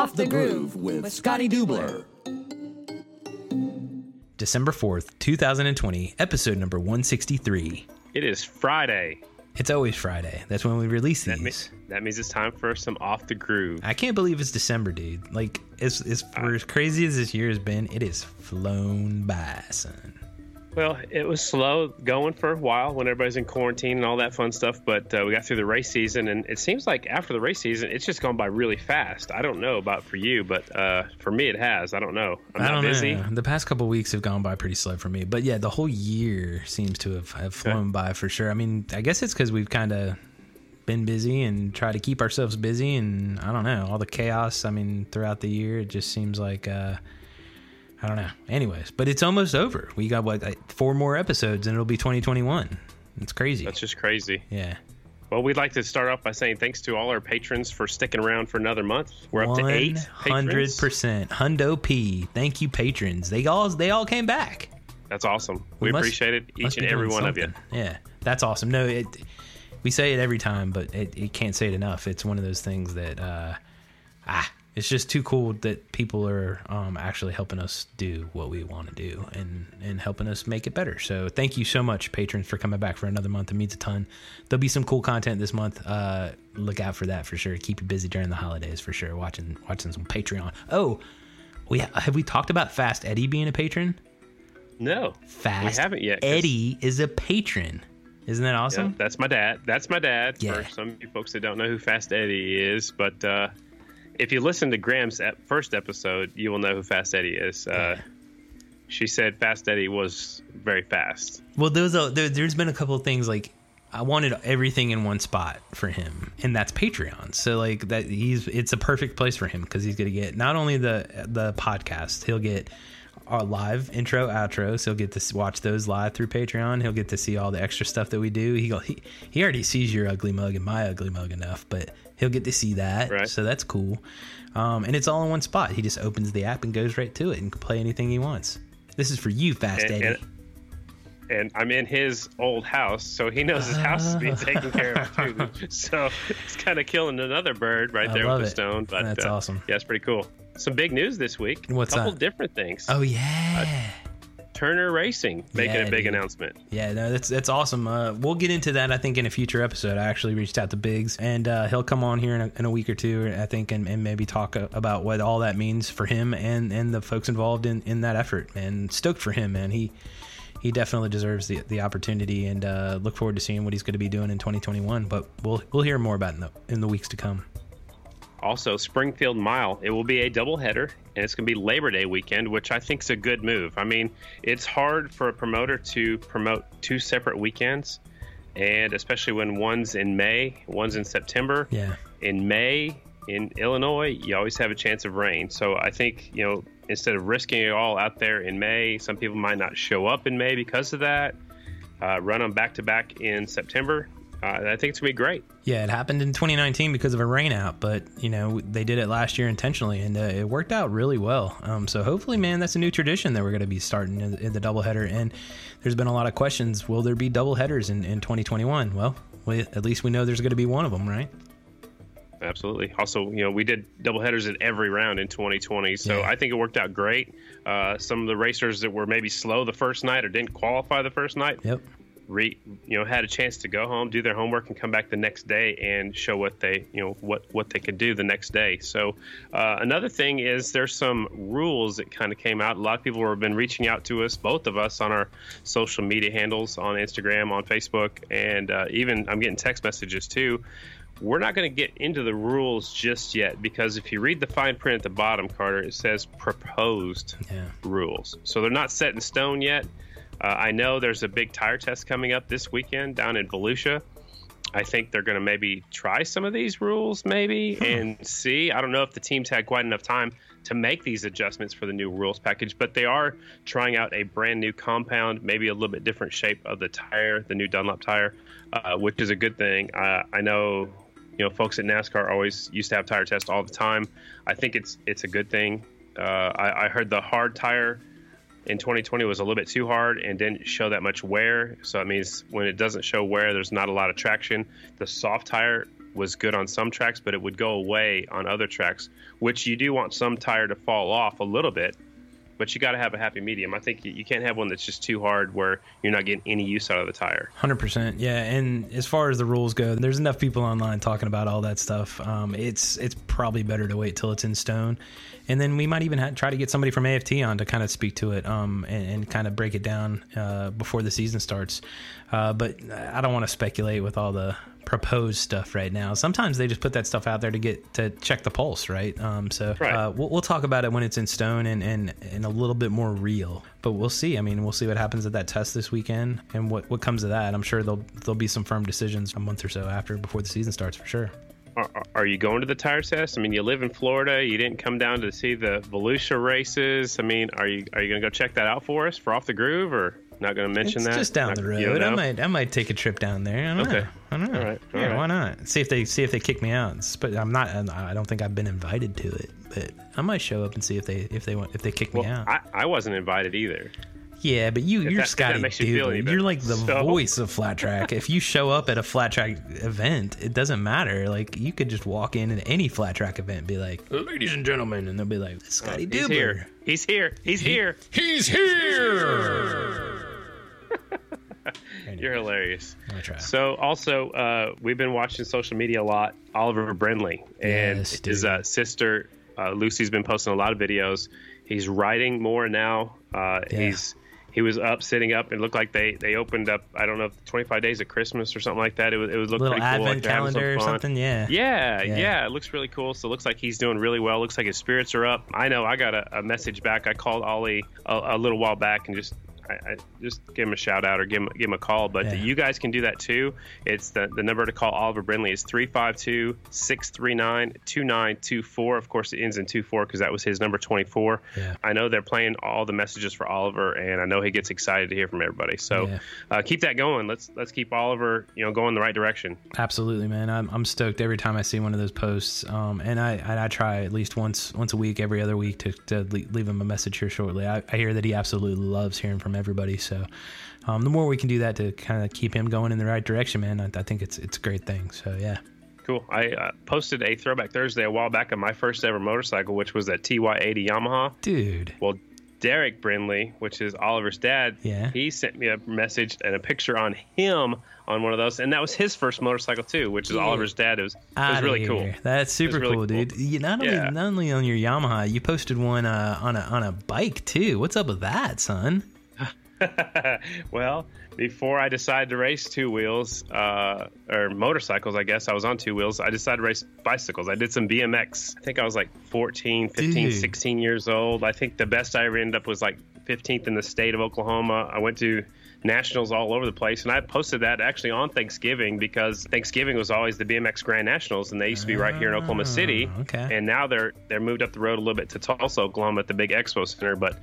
Off the Groove with Scotty Dubler. December 4th, 2020, episode number 163. It is Friday. It's always Friday. That's when we release That, these. me- that means it's time for some off the groove. I can't believe it's December, dude. Like, as, as, for as crazy as this year has been, it has flown by, son. Well, it was slow going for a while when everybody's in quarantine and all that fun stuff, but uh, we got through the race season, and it seems like after the race season, it's just gone by really fast. I don't know about for you, but uh, for me, it has. I don't know. I'm I not don't busy. know. The past couple weeks have gone by pretty slow for me. But yeah, the whole year seems to have, have flown by for sure. I mean, I guess it's because we've kind of been busy and try to keep ourselves busy. And I don't know, all the chaos, I mean, throughout the year, it just seems like, uh, I don't know. Anyways, but it's almost over. We got, what, like four more episodes and it'll be 2021. It's crazy. That's just crazy. yeah. Well, we'd like to start off by saying thanks to all our patrons for sticking around for another month. We're up to eight. hundred percent. Hundo P. Thank you, patrons. They all they all came back. That's awesome. We, must- appreciate it, each and every one of you. Yeah, that's awesome. No, it we say it every time, but it, it can't say it enough. It's one of those things that uh, ah, it's just too cool that people are um, actually helping us do what we want to do and and helping us make it better. So thank you so much, patrons, for coming back for another month. It means a ton. There'll be some cool content this month. Uh, look out for that for sure. Keep you busy during the holidays for sure. Watching watching some Patreon. Oh, we have we talked about Fast Eddie being a patron. No, Fast we haven't yet. 'cause- Eddie is a patron. Isn't that Yeah, awesome? that's my dad. That's my dad. Yeah. For some of you folks that don't know who Fast Eddie is, but uh, if you listen to Graham's first episode, you will know who Fast Eddie is. Uh, She said Fast Eddie was very fast. Well, there was a, there, there's been a couple of things like I wanted everything in one spot for him, and that's Patreon. So like that he's it's a perfect place for him because he's gonna get not only the the podcast, he'll get our live intro outro, so he'll get to watch those live through Patreon. He'll get to see all the extra stuff that we do. He go he, he already sees your ugly mug and my ugly mug enough, but he'll get to see that. Right. So that's cool. Um, and it's all in one spot. He just opens the app and goes right to it and can play anything he wants. This is for you, Fast And- Eddie. and- And I'm in his old house, so he knows his house is being taken care of too. So it's kind of killing another bird right I there with it. the stone. But That's uh, awesome. Yeah, it's pretty cool. Some big news this week. What's a couple different things. oh yeah. Turner Racing making Yeah, a big dude. announcement. Yeah, no, that's that's awesome. Uh, we'll get into that, I think, in a future episode. I actually reached out to Biggs, and uh, he'll come on here in a, in a week or two, I think, and, and maybe talk about what all that means for him and, and the folks involved in, in that effort. And stoked for him, man. He he definitely deserves the, the opportunity, and uh, look forward to seeing what he's going to be doing in 2021. But we'll we'll hear more about it in the in the weeks to come. Also, Springfield Mile. It will be a doubleheader, and it's going to be Labor Day weekend, which I think is a good move. I mean, it's hard for a promoter to promote two separate weekends, and especially when one's in May, one's in September. Yeah, In May, in Illinois, you always have a chance of rain. So I think, you know, instead of risking it all out there in May, some people might not show up in May because of that. Uh, run them back to back in September. Uh, I think it's going to be great. Yeah, it happened in 2019 because of a rainout, but you know they did it last year intentionally, and uh, it worked out really well. Um, so hopefully, man, that's a new tradition that we're going to be starting in, in the doubleheader. And there's been a lot of questions: Will there be doubleheaders in, in 2021? Well, we, at least we know there's going to be one of them, right? Absolutely. Also, you know, we did double headers at every round in 2020, so Yeah. I think it worked out great. Uh, some of the racers that were maybe slow the first night or didn't qualify the first night, Yep. Re, you know, had a chance to go home, do their homework, and come back the next day and show what they, you know, what what they could do the next day. So, uh, another thing is there's some rules that kind of came out. A lot of people have been reaching out to us, both of us, on our social media handles, on Instagram, on Facebook, and uh, even I'm getting text messages too. We're not going to get into the rules just yet because if you read the fine print at the bottom, Carter, it says proposed Yeah. rules. So they're not set in stone yet. Uh, I know there's a big tire test coming up this weekend down in Volusia. I think they're going to maybe try some of these rules, maybe, and see. I don't know if the teams had quite enough time to make these adjustments for the new rules package, but they are trying out a brand new compound, maybe a little bit different shape of the tire, the new Dunlop tire, uh, which is a good thing. Uh, I know, you know, folks at NASCAR always used to have tire tests all the time. I think it's it's a good thing. Uh, I, I heard the hard tire in 2020 was a little bit too hard and didn't show that much wear. So it means when it doesn't show wear, there's not a lot of traction. The soft tire was good on some tracks, but it would go away on other tracks, which you do want some tire to fall off a little bit, but you got to have a happy medium. I think you, you can't have one that's just too hard where you're not getting any use out of the tire. Hundred percent, yeah. And as far as the rules go, there's enough people online talking about all that stuff. Um, it's it's probably better to wait till it's in stone, and then we might even have, try to get somebody from AFT on to kind of speak to it um, and, and kind of break it down uh, before the season starts. Uh, but I don't want to speculate with all the proposed stuff right now. Sometimes they just put that stuff out there to get to check the pulse, right? Um, so Right. Uh, we'll, we'll talk about it when it's in stone and, and and a little bit more real. But we'll see. I mean, we'll see what happens at that test this weekend and what what comes of that. I'm sure there'll there'll be some firm decisions a month or so after before the season starts for sure. Are, are you going to the tire test? I mean, you live in Florida. You didn't come down to see the Volusia races. I mean, are you are you going to go check that out for us for off the groove, or not going to mention It's that? just down Not- the road. don't I might I might take a trip down there. I don't Okay. know. I don't know. All right. All yeah, right. why not? See if they see if they kick me out. But I'm not. I don't think I've been invited to it. But I might show up and see if they if they want if they kick Well, me out. I, I wasn't invited either. Yeah, but you, If you're that- that Scotty makes you feel any Dubler. better. You're like the So- voice of flat track. if you show up at a flat track event, it doesn't matter. Like you could just walk in at any flat track event, and be like, "Ladies and gentlemen," and they'll be like, "Scotty He's Dubler." here. He's here. He's here. He's here. You're hilarious. So also, uh, we've been watching social media a lot. Oliver Brindley and Yes, his uh, sister uh, Lucy's been posting a lot of videos. He's writing more now. Uh, Yeah. He's he was up, sitting up, It looked like they they opened up. I don't know, 25 days of Christmas or something like that. It was it was looked little pretty cool. like advent some calendar or something. Yeah. Yeah, Yeah. yeah, it looks really cool. So it looks like he's doing really well. Looks like his spirits are up. I know I got a, a message back. I called Ollie a, a little while back and just I, I just give him a shout out or give him give him a call. But Yeah. you guys can do that too. It's the the number to call Oliver Brindley is 352-639-2924. Of course, it ends in 24 because that was his number 24. Yeah. I know they're playing all the messages for Oliver, and I know he gets excited to hear from everybody. So Yeah. uh, keep that going. Let's let's keep Oliver, you know, going the right direction. Absolutely, man. I'm, I'm stoked every time I see one of those posts. Um, and I and I try at least once once a week, every other week, to, to leave him a message here shortly. I, I hear that he absolutely loves hearing from everybody. So um, the more we can do that to kind of keep him going in the right direction, man, I, I think it's it's a great thing. So yeah, Cool. I uh, posted a Throwback Thursday a while back on my first ever motorcycle, which was a TY80 Yamaha. dude. Well, Derek Brindley, which is Oliver's dad, Yeah. he sent me a message and a picture on him on one of those, and that was his first motorcycle too, which is Yeah. Oliver's dad. It was, it was really here. cool. That's super really cool, cool. dude. You not only Yeah. not only on your Yamaha, you posted one uh, on a on a bike too. What's up with that, son? well, before I decided to race two wheels uh, or motorcycles, I guess I was on two wheels. I decided to race bicycles. I did some BMX. I think I was like 14, 15, Dude. 16 years old. I think the best I ever ended up was like 15th in the state of Oklahoma. I went to nationals all over the place, and I posted that actually on Thanksgiving because Thanksgiving was always the BMX Grand Nationals, and they used to be right here in Oklahoma City. Ah, okay. And now they're they're moved up the road a little bit to Tulsa, Oklahoma, at the big expo center, but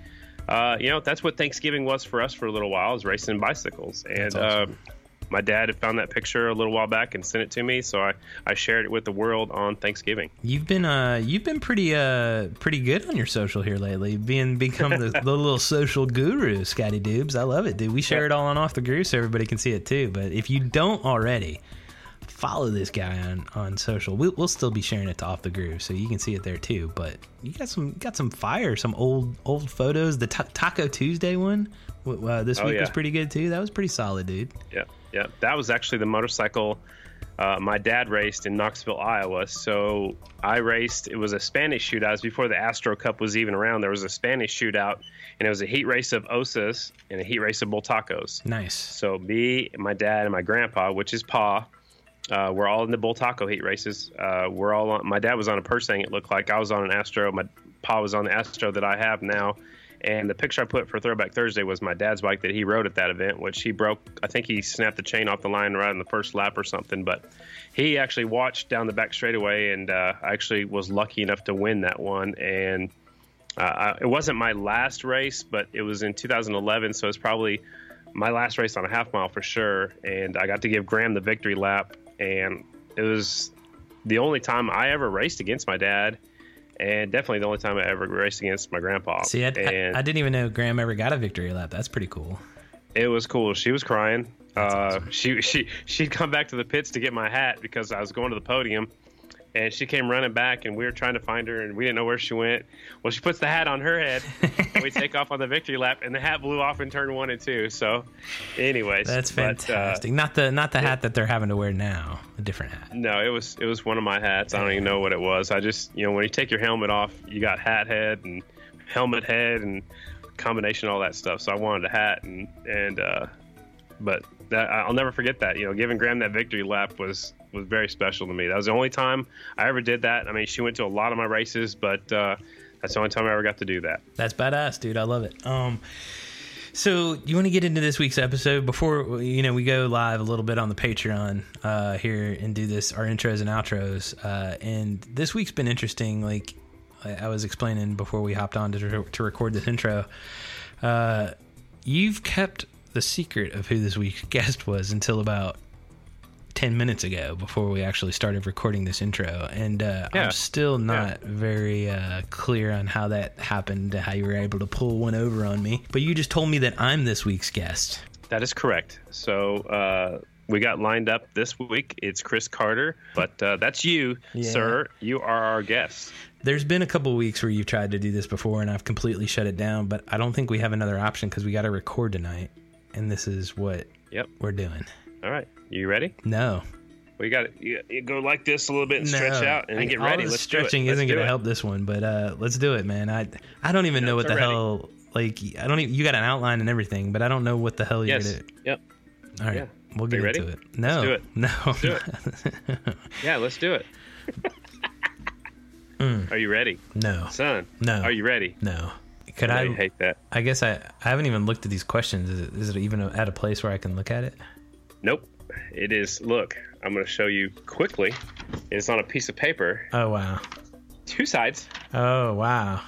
uh, you know, that's what Thanksgiving was for us for a little while, is racing bicycles. And awesome. uh, my dad had found that picture a little while back and sent it to me, so I, I shared it with the world on Thanksgiving. You've been uh you've been pretty uh pretty good on your social here lately, being become the, the little social guru, Scotty Dubes. I love it, dude. We share it all on off the groove so everybody can see it too. But if you don't already, follow this guy on on social. We'll, we'll still be sharing it to off the groove, so you can see it there too. But you got some got some fire, some old old photos. The Ta- Taco Tuesday one uh, this Oh, week was pretty good too. That was pretty solid, dude. Yeah, yeah. That was actually the motorcycle uh, my dad raced in Knoxville, Iowa. So I raced. It was a Spanish shootout. It was before the Astro Cup was even around. There was a Spanish shootout, and it was a heat race of Ossas and a heat race of Bultacos. Nice. So me, my dad, and my grandpa, which is Pa, uh, we're all in the Bultaco heat races. Uh, we're all on. My dad was on a Purse Pursang. It looked like I was on an Astro. My Pa was on the Astro that I have now. And the picture I put for Throwback Thursday was my dad's bike that he rode at that event, which he broke. I think he snapped the chain off the line right in the first lap or something. But he actually watched down the back straightaway, and uh, I actually was lucky enough to win that one. And uh, it wasn't my last race, but it was in 2011, so it's probably my last race on a half mile for sure. And I got to give Graham the victory lap, and it was the only time I ever raced against my dad, and definitely the only time I ever raced against my grandpa. See, I, I, and I didn't even know Graham ever got a victory lap. That's pretty cool. it was cool. She was crying. Uh, she she she'd come back to the pits to get my hat because I was going to the podium, and she came running back, and we were trying to find her, and we didn't know where she went. Well, she puts the hat on her head, and we take off on the victory lap, and the hat blew off in turn one and two. So, anyways, That's but, uh, fantastic. not the not the hat that they're having to wear now. A different hat. no, it was it was one of my hats. I don't even know what it was. I just you know when you take your helmet off, you got hat head and helmet head and combination all that stuff. So I wanted a hat and and uh, but that, I'll never forget that. You know, giving Graham that victory lap was was very special to me. That was the only time I ever did that. I mean, she went to a lot of my races, but uh, that's the only time I ever got to do that. That's badass, dude. I love it. Um, so you want to get into this week's episode before you know we go live a little bit on the Patreon uh, here and do this our intros and outros. Uh, and this week's been interesting. Like I, was explaining before we hopped on to to record this intro. Uh, you've kept the secret of who this week's guest was until about 10 minutes ago before we actually started recording this intro and uh, Yeah. i'm still not very uh, clear on how that happened how you were able to pull one over on me but you just told me that i'm this week's guest That is correct. So uh, we got lined up this week. It's Chris Carter, but uh, that's you, Yeah. sir. You are our guest. there's been a couple weeks where you've tried to do this before and i've completely shut it down but i don't think we have another option because we got to record tonight and this is what Yep. we're doing All right. You ready? no We got to you, you go like this a little bit and stretch out and then get ready. Let's do it. stretching Let's isn't going to help this one, but uh, let's do it, man. I I don't even know what the ready. hell. Like I don't even. You got an outline and everything, but I don't know what the hell you're Yes. gonna. Do. Yep. All right, Yeah. we'll get into it. No, do it. no, do Yeah, let's do it. Are you ready, no, son? No. Are you ready? no. Could I I? hate that. I guess I. I haven't even looked at these questions. Is it, is it even at a place where I can look at it? Nope. It is. Look, I'm going to show you quickly. It's on a piece of paper, Oh wow. two sides, Oh wow.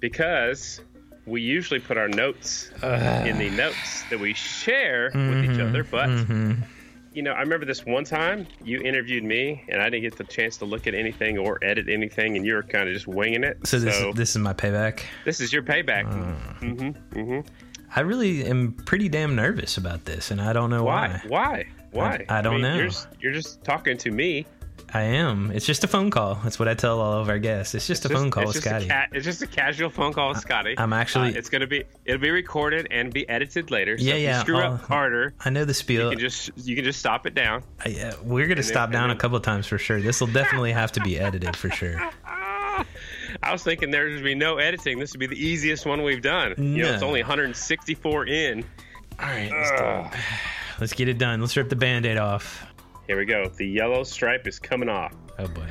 because we usually put our notes in the notes that we share with each other. But Mm-hmm. you know, I remember this one time you interviewed me, and I didn't get the chance to look at anything or edit anything, and you were kind of just winging it. So this this is my payback. this is your payback. Uh. hmm hmm I really am pretty damn nervous about this, and I don't know Why? why. Why? Why? I don't know. You're just, you're just talking to me. I am. It's just a phone call. That's what I tell all of our guests. It's just a It's phone call it's with just a Scotty. ca- it's just a casual phone call with Scotty. I'm actually- Uh, it's gonna be. It'll be recorded and be edited later. So Yeah, if you yeah, screw I'll- up Carter. I know the spiel. You can just you can just stop it down. I- uh, we're gonna stop and down a couple of times for sure. This will definitely have to be edited for sure. I was thinking there would be no editing. This would be the easiest one we've done. You know, it's only 164 in. All right, let's, do it. let's get it done. Let's rip the band-aid off. Here we go. The yellow stripe is coming off. Oh boy.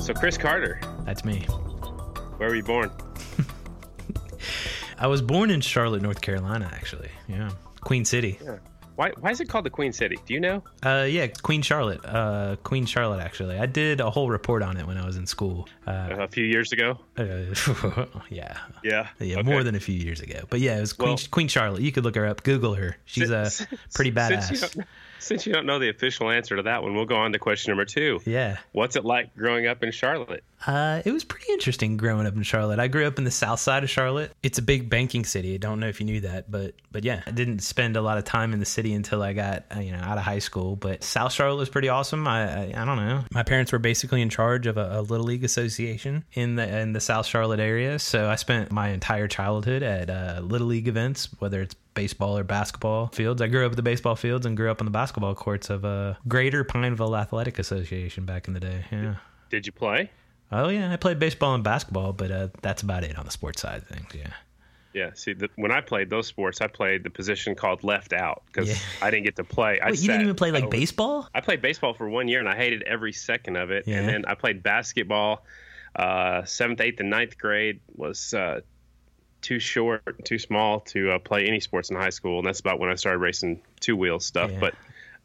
So Chris Carter, That's me. where were you born? I was born in Charlotte, North Carolina, actually. Yeah. Queen City. Why why is it called the Queen City? Do you know? Uh, yeah, Queen Charlotte. Uh, Queen Charlotte, actually. I did a whole report on it when I was in school. Uh, A few years ago. uh, yeah. Yeah. Yeah, Okay. more than a few years ago. But yeah, it was Queen, Well- Queen Charlotte. You could look her up, Google her. She's uh, Since- pretty badass. Since you don't know the official answer to that one, we'll go on to question number two. Yeah. What's it like growing up in Charlotte? Uh, it was pretty interesting growing up in Charlotte. I grew up in the south side of Charlotte. It's a big banking city. I don't know if you knew that, but but yeah, I didn't spend a lot of time in the city until I got uh, you know out of high school. But South Charlotte was pretty awesome. I I, I don't know. My parents were basically in charge of a, a little league association in the in the South Charlotte area, so I spent my entire childhood at uh, little league events, whether it's baseball or basketball fields. I grew up at the baseball fields and grew up on the basketball courts of uh, Greater Pineville Athletic Association back in the day. Yeah. Did you play? Oh yeah, I played baseball and basketball, but uh, that's about it on the sports side of things. Yeah. Yeah. See, the, when I played those sports, I played the position called left out because Yeah. I didn't get to play. I Wait, you didn't even play like over- baseball? I played baseball for one year and I hated every second of it. Yeah. And then I played basketball. Uh, seventh, eighth, and ninth grade was uh, too short, too small to uh, play any sports in high school, and that's about when I started racing two wheel stuff. Yeah. But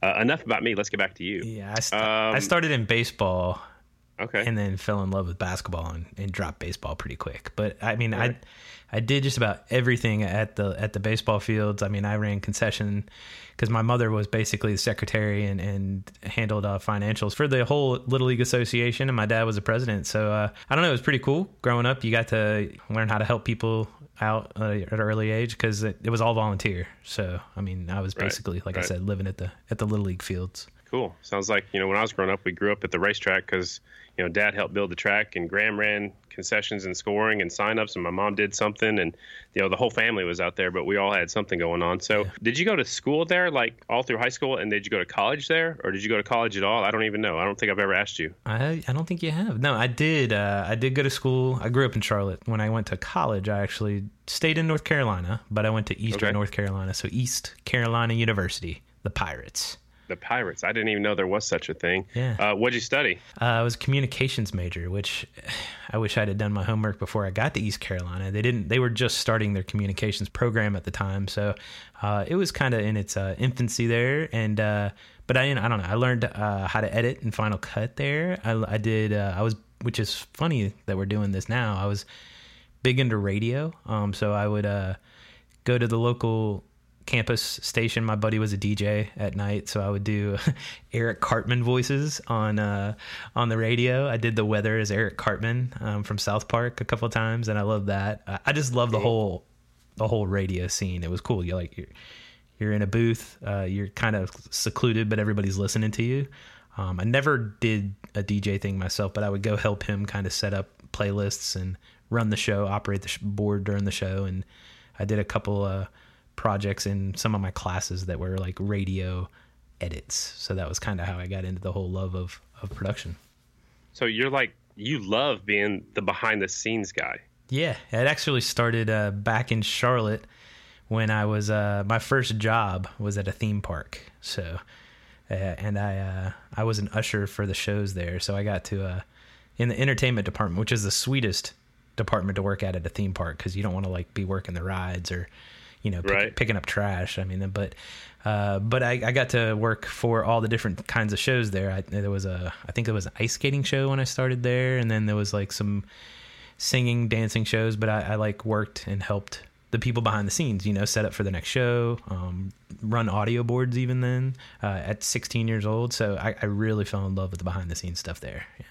uh, enough about me. Let's get back to you. Yeah, I, st- I Um, started in baseball Okay. and then fell in love with basketball and, and dropped baseball pretty quick. But I mean, Right. I I did just about everything at the at the baseball fields. I mean, I ran concession because my mother was basically the secretary and and handled uh, financials for the whole Little League Association, and my dad was the president. So uh, I don't know, it was pretty cool. Growing up, you got to learn how to help people out uh, at an early age because it, it was all volunteer. So I mean, I was Right, basically like I said, living at the at the Little League fields. Cool. Sounds like you know when I was growing up, we grew up at the racetrack because you know Dad helped build the track, and Graham ran concessions and scoring and signups, and my mom did something, and you know the whole family was out there, but we all had something going on. So, did you go to school there, like all through high school, and did you go to college there, or did you go to college at all? I don't even know. I don't think I've ever asked you. I I don't think you have. No, I did. Uh, I did go to school. I grew up in Charlotte. When I went to college, I actually stayed in North Carolina, but I went to Eastern Okay. North Carolina, so East Carolina University, the Pirates. The Pirates. I didn't even know there was such a thing. Yeah. Uh, what'd you study? Uh, I was a communications major, which I wish I'd have done my homework before I got to East Carolina. They didn't. They were just starting their communications program at the time, so uh, it was kind of in its uh, infancy there. And uh, but I, I don't know. I learned uh, how to edit in Final Cut there. I, I did. Uh, I was, which is funny that we're doing this now. I was big into radio, um, so I would uh, go to the local campus station. My buddy was a DJ at night, so I would do Eric Cartman voices on uh, on the radio. I did the weather as Eric Cartman um, from South Park a couple of times, and I love that. I, just love the whole the whole radio scene. It was cool. You like you're you're in a booth, uh, you're kind of secluded, but everybody's listening to you. Um, I never did a DJ thing myself, but I would go help him kind of set up playlists and run the show, operate the sh- board during the show, and I did a couple uh, projects in some of my classes that were like radio edits. So that was kind of how I got into the whole love of of production. So you're like you love being the behind the scenes guy. Yeah, it actually started uh, back in Charlotte when I was uh, my first job was at a theme park. So, uh, and I uh, I was an usher for the shows there. So I got to uh, in the entertainment department, which is the sweetest department to work at at a theme park because you don't want to like be working the rides or you know pick, Right. picking up trash. I mean, but uh, but I, I got to work for all the different kinds of shows there. I, there was a I think there was an ice skating show when I started there, and then there was like some singing, dancing shows, but I, I like worked and helped the people behind the scenes, you know, set up for the next show, um, run audio boards even then uh, at 16 years old. So I, I really fell in love with the behind the scenes stuff there. Yeah.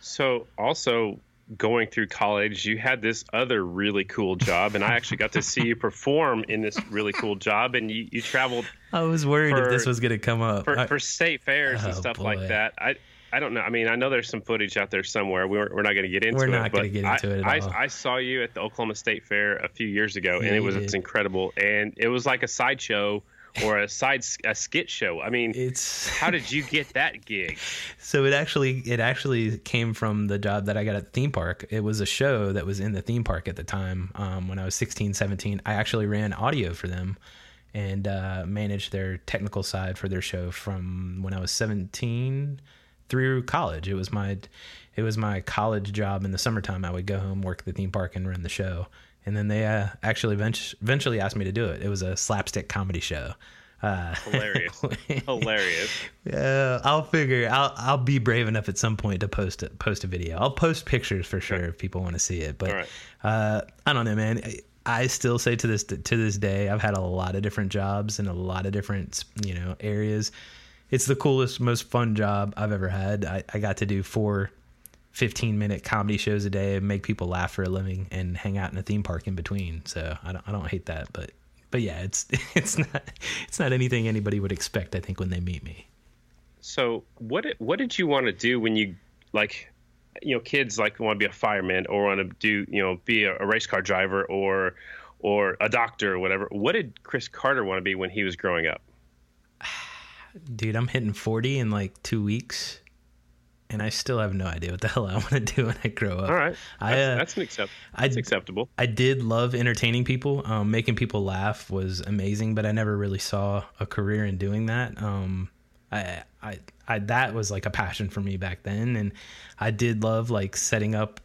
So also going through college, you had this other really cool job, and I actually got to see you perform in this really cool job, and you, you traveled I was worried For- if this was going to come up. for, for state fairs and Oh, stuff boy. like that. I I don't know. I mean, I know there's some footage out there somewhere. We're, we're not going to get into We're it. not gonna get into I, it I. I saw you at the Oklahoma State Fair a few years ago, Yeah, and it was it's incredible. And it was like a sideshow or a side a skit show. I mean, it's how did you get that gig? so it actually it actually came from the job that I got at the theme park. It was a show that was in the theme park at the time um, when I was 16, 17. I actually ran audio for them and uh, managed their technical side for their show from when I was 17 through college. It was my it was my college job in the summertime. I would go home, work at the theme park, and run the show. And then they uh, actually event- eventually asked me to do it. It was a slapstick comedy show. Uh, Hilarious, hilarious. yeah, I'll figure. I'll I'll be brave enough at some point to post it, post a video. I'll post pictures for sure if people want to see it. But right. uh, I don't know, man. I, I still say to this to this day, I've had a lot of different jobs in a lot of different you know areas. It's the coolest, most fun job I've ever had. I, I got to do four 15 minute comedy shows a day and make people laugh for a living and hang out in a theme park in between. So I don't I don't hate that, but but yeah, it's it's not it's not anything anybody would expect. I think when they meet me. So what did, what did you want to do when you like you know kids like want to be a fireman or want to do you know be a, a race car driver or or a doctor or whatever. What did Chris Carter want to be when he was growing up? Dude, I'm hitting 40 in like two weeks, and I still have no idea what the hell I want to do when I grow up. All right, I, that's, uh, that's an accept. I- That's acceptable. I did love entertaining people. Um, making people laugh was amazing, but I never really saw a career in doing that. Um, I, I, I, that was like a passion for me back then, and I did love like setting up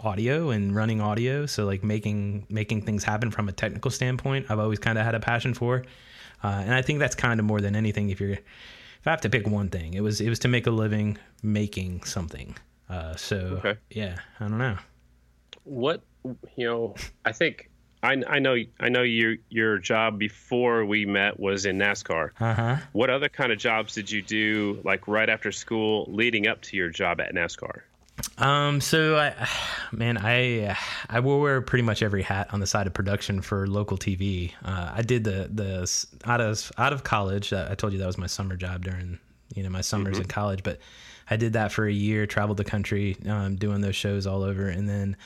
audio and running audio. So like making making things happen from a technical standpoint, I've always kind of had a passion for, uh, and I think that's kind of more than anything. If you're if I have to pick one thing, it was it was to make a living making something. Uh, so Okay. yeah, I don't know. What you know, I think I, I know I know your your job before we met was in NASCAR. Uh huh. What other kind of jobs did you do like right after school leading up to your job at NASCAR? Um. So I, man, I I will wear pretty much every hat on the side of production for local TV. Uh, I did the the out of out of college. I told you that was my summer job during you know my summers in college, but I did that for a year, traveled the country, um, doing those shows all over, and then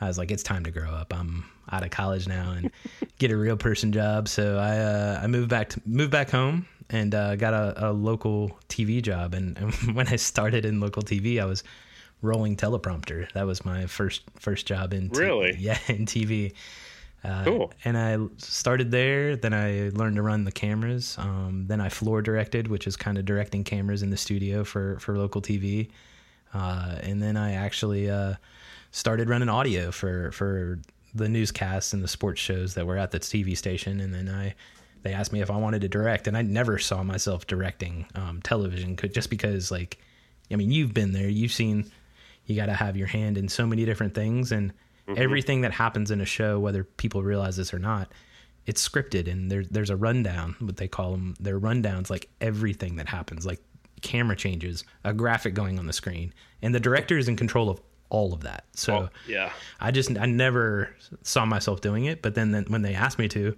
I was like, it's time to grow up. I'm out of college now and get a real person job. So I uh, I moved back to, moved back home and uh, got a, a local TV job. And, and when I started in local TV, I was rolling teleprompter. That was my first first job in t- Really? yeah in TV. Uh, Cool. And I started there. Then I learned to run the cameras. Um, then I floor directed, which is kind of directing cameras in the studio for for local TV. Uh, and then I actually uh, started running audio for for the newscasts and the sports shows that were at the TV station. And then I they asked me if I wanted to direct, and I never saw myself directing um, television, just because like, I mean, you've been there, you've seen, you got to have your hand in so many different things, and everything that happens in a show, whether people realize this or not. It's scripted and there, there's a rundown, what they call them. They're rundowns, like everything that happens, like camera changes, a graphic going on the screen, and the director is in control of all of that. So Oh, yeah. I just I never saw myself doing it, but then, then when they asked me to,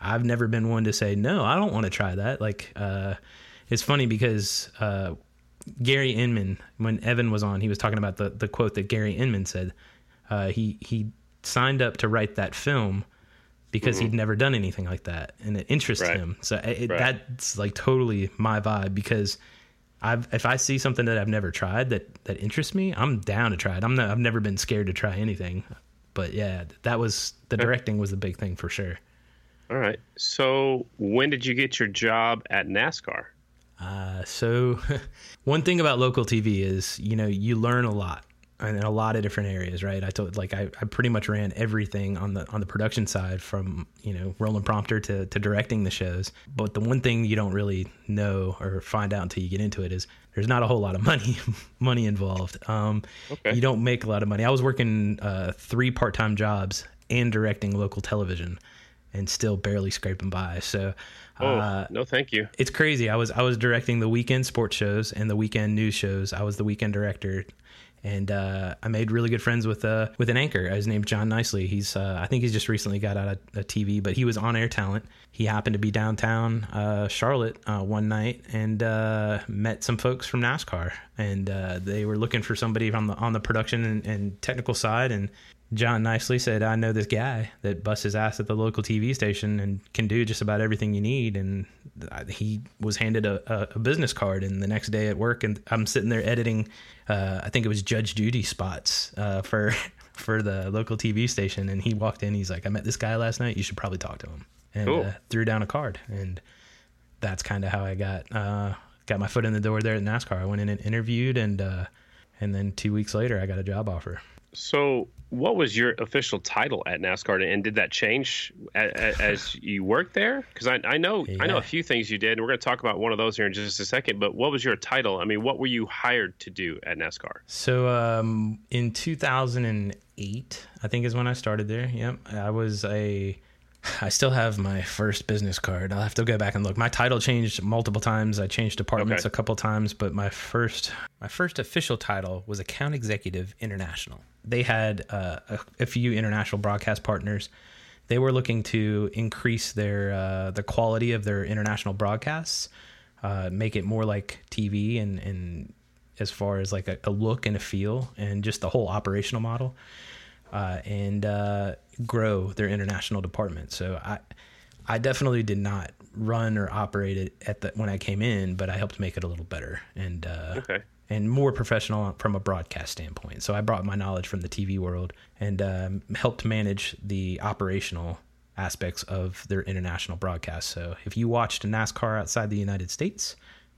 I've never been one to say no. I don't want to try that. Like uh, it's funny because uh, Gary Inman, when Evan was on, he was talking about the the quote that Gary Inman said. Uh, he he signed up to write that film because he'd never done anything like that, and it interests Right. him. So it, Right. that's like totally my vibe because. I've, if I see something that I've never tried that, that interests me, I'm down to try it. I'm not, I've never been scared to try anything, but yeah, that was the directing was the big thing for sure. All right. So when did you get your job at NASCAR? Uh, so one thing about local TV is, you know, you learn a lot in a lot of different areas, right? I told like I, I pretty much ran everything on the on the production side from, you know, rolling prompter to, to directing the shows. But the one thing you don't really know or find out until you get into it is there's not a whole lot of money money involved. Um, Okay. you don't make a lot of money. I was working uh, three part time jobs and directing local television and still barely scraping by. So Oh, uh, no, thank you. it's crazy. I was I was directing the weekend sports shows and the weekend news shows. I was the weekend director, and uh, I made really good friends with uh with an anchor. His name's John Nicely. He's uh, I think he's just recently got out of a TV, but he was on air talent. He happened to be downtown uh, Charlotte uh, one night and uh, met some folks from NASCAR, and uh, they were looking for somebody on the on the production and, and technical side, and John Nicely said, I know this guy that busts his ass at the local TV station and can do just about everything you need. And I- he was handed a, a, a business card. And the next day at work, and I'm sitting there editing, uh, I think it was Judge Judy spots uh, for for the local TV station. And he walked in, he's like, I met this guy last night. You should probably talk to him. And Cool. uh, threw down a card. And that's kind of how I got uh, got my foot in the door there at NASCAR. I went in and interviewed, and uh, and then two weeks later, I got a job offer. So, what was your official title at NASCAR, and did that change a- a- as you worked there? Because I, I know I know a few things you did, and we're going to talk about one of those here in just a second. But what was your title? I mean, what were you hired to do at NASCAR? So um, in 2008, I think is when I started there. Yep, I was a. I still have my first business card. I'll have to go back and look. My title changed multiple times. I changed departments Okay. a couple times, but my first my first official title was account executive international. They had uh, a, a few international broadcast partners. They were looking to increase their uh, the quality of their international broadcasts, uh, make it more like TV and and as far as like a, a look and a feel and just the whole operational model uh, and uh, grow their international department. So I, I definitely did not run or operate it at the when I came in, but I helped make it a little better and uh, Okay. and more professional from a broadcast standpoint. So I brought my knowledge from the TV world and um, helped manage the operational aspects of their international broadcast. So if you watched NASCAR outside the United States,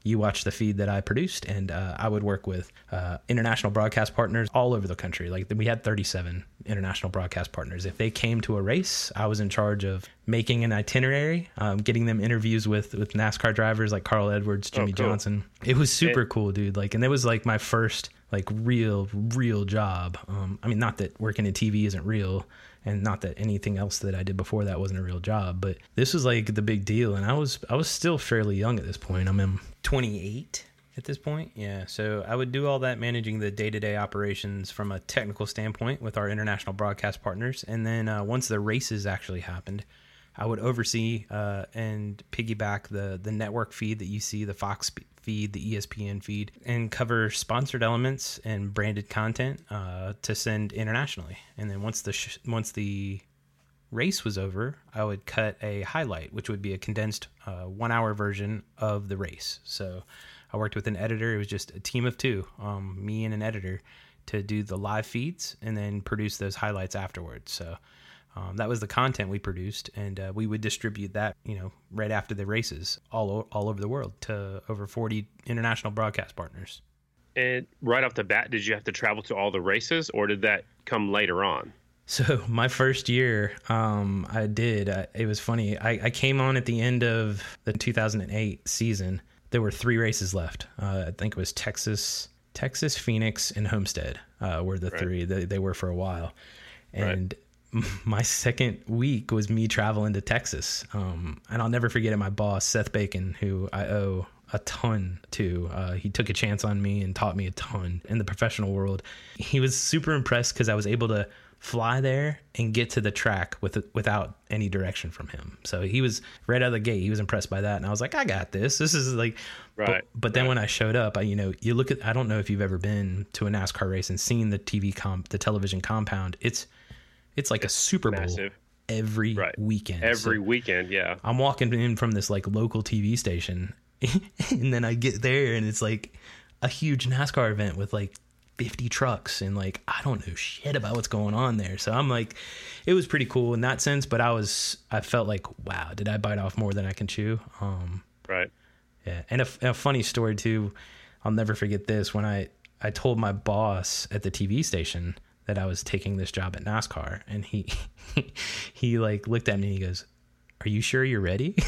you watch the feed that I produced, and uh, I would work with uh, international broadcast partners all over the country. Like we had 37 international broadcast partners. If they came to a race, I was in charge of making an itinerary, um, getting them interviews with with NASCAR drivers like Carl Edwards, Jimmie cool. Johnson. It was super cool, dude. Like, and it was like my first like real real job. Um, I mean, not that working in TV isn't real, and not that anything else that I did before that wasn't a real job, but this was like the big deal. And I was I was still fairly young at this point. I'm in 28 at this point. Yeah, so I would do all that managing the day to day operations from a technical standpoint with our international broadcast partners, and then uh, once the races actually happened. I would oversee uh, and piggyback the the network feed that you see, the Fox feed, the ESPN feed, and cover sponsored elements and branded content uh, to send internationally. And then once the sh- once the race was over, I would cut a highlight, which would be a condensed uh, one hour version of the race. So I worked with an editor. It was just a team of two, um, me and an editor, to do the live feeds and then produce those highlights afterwards. So um, that was the content we produced, and uh, we would distribute that, you know, right after the races all o- all over the world to over 40 international broadcast partners. And right off the bat, did you have to travel to all the races, or did that come later on? So my first year, um, I did. I, it was funny. I, I, came on at the end of the 2008 season. There were three races left. Uh, I think it was Texas, Texas, Phoenix, and Homestead uh, were the right. three. They, they, were for a while, and. Right my second week was me traveling to Texas. Um, and I'll never forget it. My boss, Seth Bacon, who I owe a ton to, uh, he took a chance on me and taught me a ton in the professional world. He was super impressed because I was able to fly there and get to the track with without any direction from him. So he was right out of the gate. He was impressed by that, and I was like, I got this. This is like, right. But, but then right. when I showed up, I you know you look at I don't know if you've ever been to a NASCAR race and seen the TV comp the television compound. It's it's like it's a Super Bowl massive. every right. weekend. Every so weekend, yeah. I'm walking in from this like local TV station, and then I get there, and it's like a huge NASCAR event with like 50 trucks and like I don't know shit about what's going on there. So I'm like it was pretty cool in that sense, but I was I felt like wow, did I bite off more than I can chew? Um Right. Yeah. And a, a funny story too. I'll never forget this when I I told my boss at the TV station that I was taking this job at NASCAR, and he he like looked at me and he goes, "Are you sure you're ready?"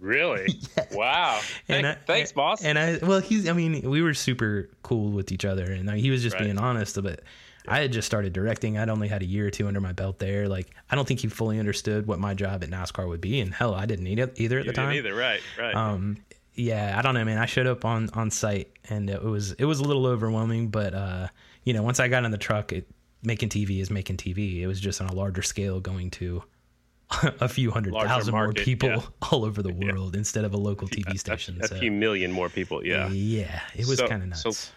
Really? yeah. Wow. And I, thanks, boss. And I, well, he's, I mean, we were super cool with each other, and he was just right. being honest. But yeah. I had just started directing. I'd only had a year or two under my belt there. Like, I don't think he fully understood what my job at NASCAR would be, and hell, I didn't need it either at you the time. Either, right, right. Um, yeah, I don't know, man. I showed up on on site, and it was it was a little overwhelming, but uh, you know, once I got in the truck, it, making TV is making TV. It was just on a larger scale, going to a few hundred Larger thousand market, more people yeah. all over the world yeah. instead of a local TV station. A, a, so. few million more people, yeah. Yeah, it was so, kind of nuts. So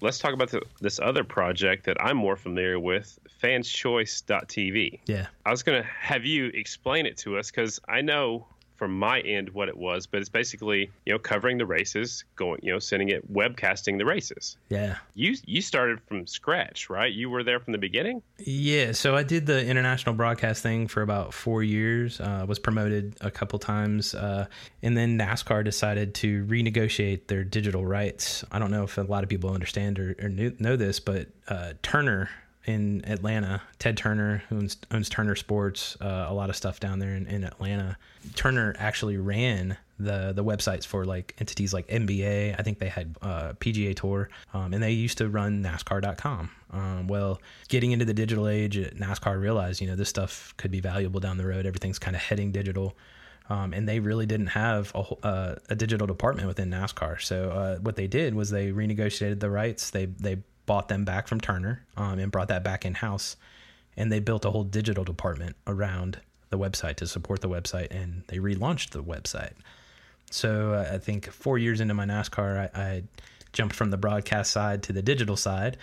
let's talk about the, this other project that I'm more familiar with, fanschoice.tv. Yeah. I was going to have you explain it to us because I know from my end what it was, but it's basically you know covering the races, going you know sending it webcasting the races. Yeah. You you started from scratch, right? You were there from the beginning. Yeah. So I did the international broadcast thing for about four years. Uh, was promoted a couple times, uh, and then NASCAR decided to renegotiate their digital rights. I don't know if a lot of people understand or, or know this, but uh, Turner in Atlanta. Ted Turner, who owns, owns Turner Sports, uh, a lot of stuff down there in, in, Atlanta. Turner actually ran the the websites for like entities like NBA. I think they had uh, PGA Tour, um, and they used to run NASCAR.com. Um, well, getting into the digital age, NASCAR realized you know this stuff could be valuable down the road. Everything's kind of heading digital. Um, and they really didn't have a, uh, a, digital department within NASCAR. So uh, what they did was they renegotiated the rights. They they bought them back from Turner um, and brought that back in house. And they built a whole digital department around the website to support the website, and they relaunched the website. So uh, I think four years into my NASCAR, I, I, jumped from the broadcast side to the digital side.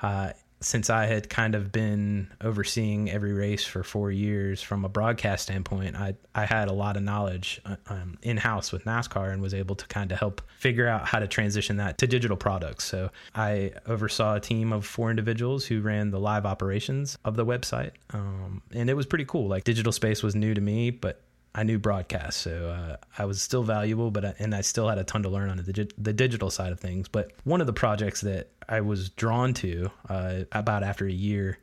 Uh, since I had kind of been overseeing every race for four years from a broadcast standpoint, I I had a lot of knowledge uh, um, in house with NASCAR and was able to kind of help figure out how to transition that to digital products. So I oversaw a team of four individuals who ran the live operations of the website, um, and it was pretty cool. Like digital space was new to me, but I knew broadcast, so uh, I was still valuable, but I, and I still had a ton to learn on the, digi- the digital side of things. But one of the projects that I was drawn to uh, about after a year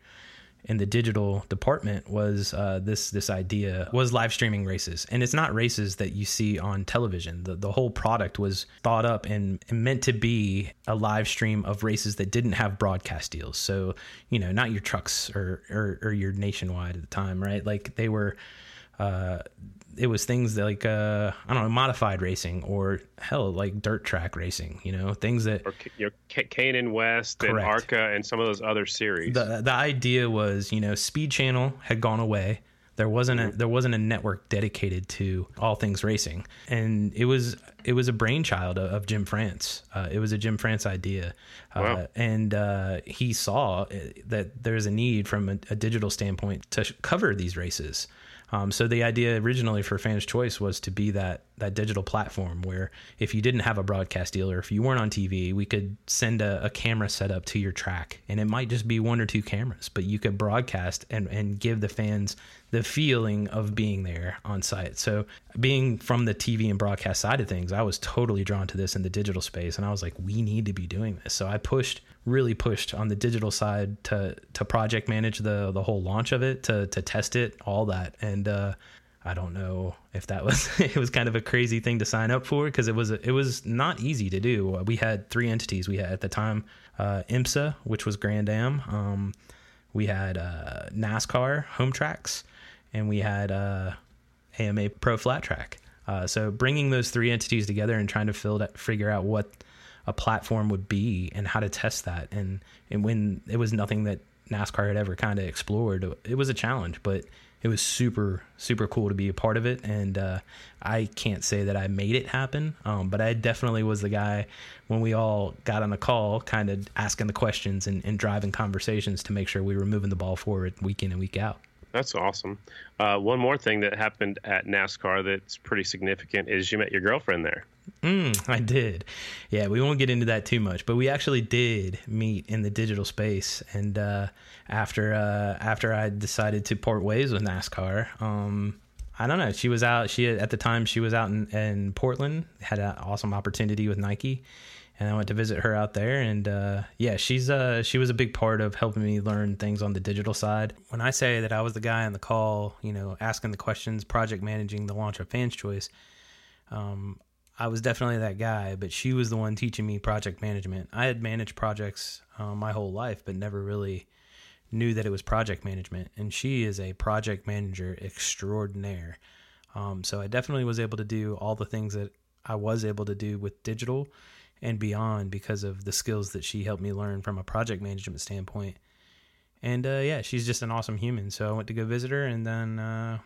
in the digital department was uh, this this idea was live streaming races, and it's not races that you see on television. The the whole product was thought up and, meant to be a live stream of races that didn't have broadcast deals. So you know, not your trucks or or, or your nationwide at the time, right? Like they were. Uh, it was things that like uh, I don't know modified racing or hell like dirt track racing, you know things that or your K&N West Correct. and ARCA and some of those other series. the the idea was you know Speed Channel had gone away. There wasn't a there wasn't a network dedicated to all things racing, and it was it was a brainchild of, of Jim France. Uh, it was a Jim France idea, uh, Wow. and uh, he saw uh, that there's a need from a, a digital standpoint to cover these races. Um, so the idea originally for Fans Choice was to be that that digital platform where if you didn't have a broadcast deal or if you weren't on TV, we could send a, a camera setup to your track, and it might just be one or two cameras, but you could broadcast and and give the fans the feeling of being there on site. So being from the TV and broadcast side of things, I was totally drawn to this in the digital space, and I was like, we need to be doing this. So I pushed really pushed on the digital side to to project manage the the whole launch of it to to test it all that and uh I don't know if that was it was kind of a crazy thing to sign up for because it was it was not easy to do. We had three entities. We had at the time uh, IMSA, which was Grand Am. Um, we had uh, NASCAR Home Tracks, and we had uh, AMA Pro Flat Track. Uh, so bringing those three entities together and trying to that, figure out what a platform would be and how to test that, and and when it was nothing that NASCAR had ever kind of explored, it was a challenge, but it was super super cool to be a part of it. And uh, i can't say that i made it happen um, but i definitely was the guy when we all got on the call kind of asking the questions and, and driving conversations to make sure we were moving the ball forward week in and week out That's awesome. Uh, one more thing that happened at NASCAR that's pretty significant is you met your girlfriend there. Mm, I did. Yeah, we won't get into that too much, but we actually did meet in the digital space. And uh, after uh, after I decided to part ways with NASCAR, um, I don't know. She was out. She at the time she was out in, in Portland. Had an awesome opportunity with Nike, and I went to visit her out there. And uh, yeah, she's uh, she was a big part of helping me learn things on the digital side. When I say that I was the guy on the call, you know, asking the questions, project managing the launch of Fans Choice. Um, I was definitely that guy, but she was the one teaching me project management. I had managed projects uh, my whole life, but never really knew that it was project management. And she is a project manager extraordinaire. Um, so I definitely was able to do all the things that I was able to do with digital and beyond because of the skills that she helped me learn from a project management standpoint. And uh, yeah, she's just an awesome human. So I went to go visit her, and then uh,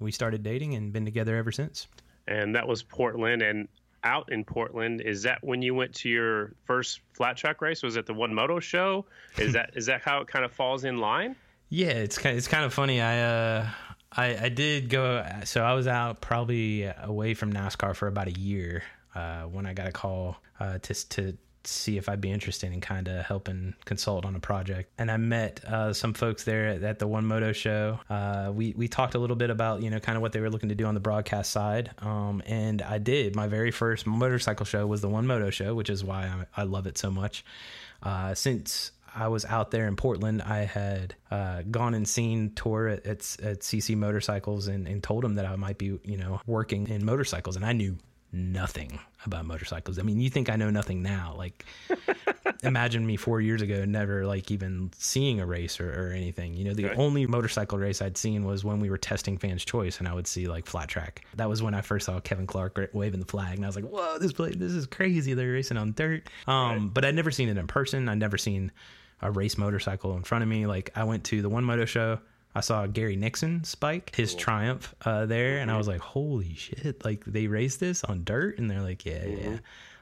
we started dating and been together ever since. and that was Portland. And out in Portland, is that when you went to your first flat track race? Was it the One Moto show? Is that is that how it kind of falls in line? Yeah, it's kind it's kind of funny. I uh I I did go so I was out probably away from NASCAR for about a year uh when I got a call uh to to see if I'd be interested in kind of helping consult on a project. And I met uh, some folks there at, at the One Moto show. Uh, we we talked a little bit about you know kind of what they were looking to do on the broadcast side. Um, and I did my very first motorcycle show was the One Moto show, which is why I, I love it so much. Uh, since I was out there in Portland, I had uh, gone and seen Thor at, at, at See See Motorcycles and, and told him that I might be, you know, working in motorcycles, and I knew nothing about motorcycles. I mean, you think I know nothing now? Like, imagine me four years ago, never like even seeing a race or, or anything. You know, the Right. only motorcycle race I'd seen was when we were testing Fans Choice, and I would see like flat track. That was when I first saw Kevin Clark waving the flag, and I was like, "Whoa, this place, this is crazy! They're racing on dirt." Um, but I'd never seen it in person. I'd never seen a race motorcycle in front of me. Like I went to the One Moto show. I saw Gary Nixon spike his Triumph uh, there, and I was like, "Holy shit! Like they raced this on dirt?" And they're like, "Yeah, yeah."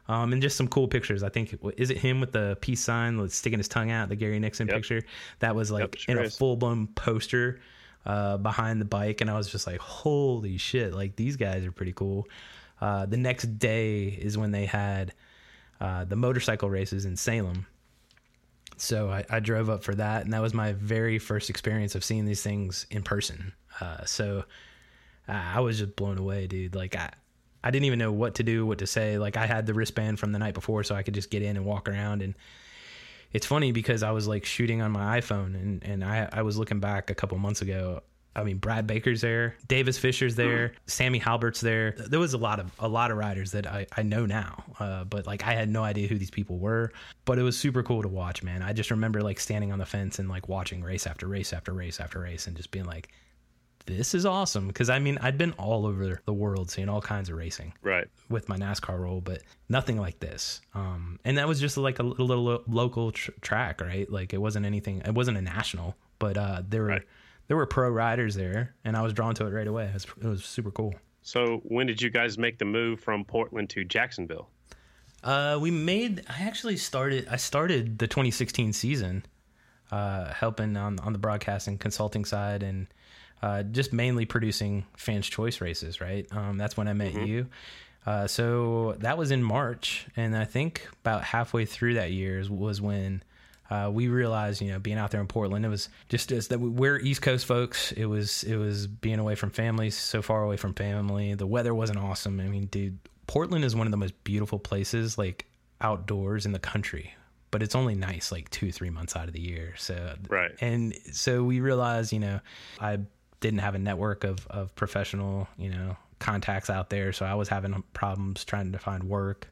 Um, and just some cool pictures. I think is it him with the peace sign, like, sticking his tongue out, the Gary Nixon Yep. picture. That was like Yep, sure in a full blown poster uh, behind the bike, and I was just like, "Holy shit! Like these guys are pretty cool." Uh, the next day is when they had uh, the motorcycle races in Salem. So I, I drove up for that, and that was my very first experience of seeing these things in person. Uh, so I I was just blown away, dude. Like I, I didn't even know what to do, what to say. Like I had the wristband from the night before, so I could just get in and walk around. And it's funny because I was like shooting on my iPhone and and I I was looking back a couple months ago. I mean, Brad Baker's there, Davis Fisher's there, Sammy Halbert's there. There was a lot of a lot of riders that I, I know now, uh, but like I had no idea who these people were. But it was super cool to watch, man. I just remember like standing on the fence and like watching race after race after race after race, and just being like, "This is awesome." Because I mean, I'd been all over the world seeing all kinds of racing, Right. with my NASCAR role, but nothing like this. Um, and that was just like a little, little local tr- track, right? Like it wasn't anything. It wasn't a national, but uh, there were Right. There were pro riders there, and I was drawn to it right away. It was, it was super cool. So when did you guys make the move from Portland to Jacksonville? Uh, we made. I actually started. I started the 2016 season, uh, helping on on the broadcasting consulting side and uh, just mainly producing fans' choice races. Right. Um, that's when I met you. Uh, so that was in March, and I think about halfway through that year was when. Uh, we realized, you know, being out there in Portland, it was just as that we- we're East Coast folks. It was it was being away from families, so far away from family. The weather wasn't awesome. I mean, dude, Portland is one of the most beautiful places, like outdoors in the country. But it's only nice like two, three months out of the year. So Right. and so we realized, you know, I didn't have a network of of professional, you know, contacts out there, so I was having problems trying to find work.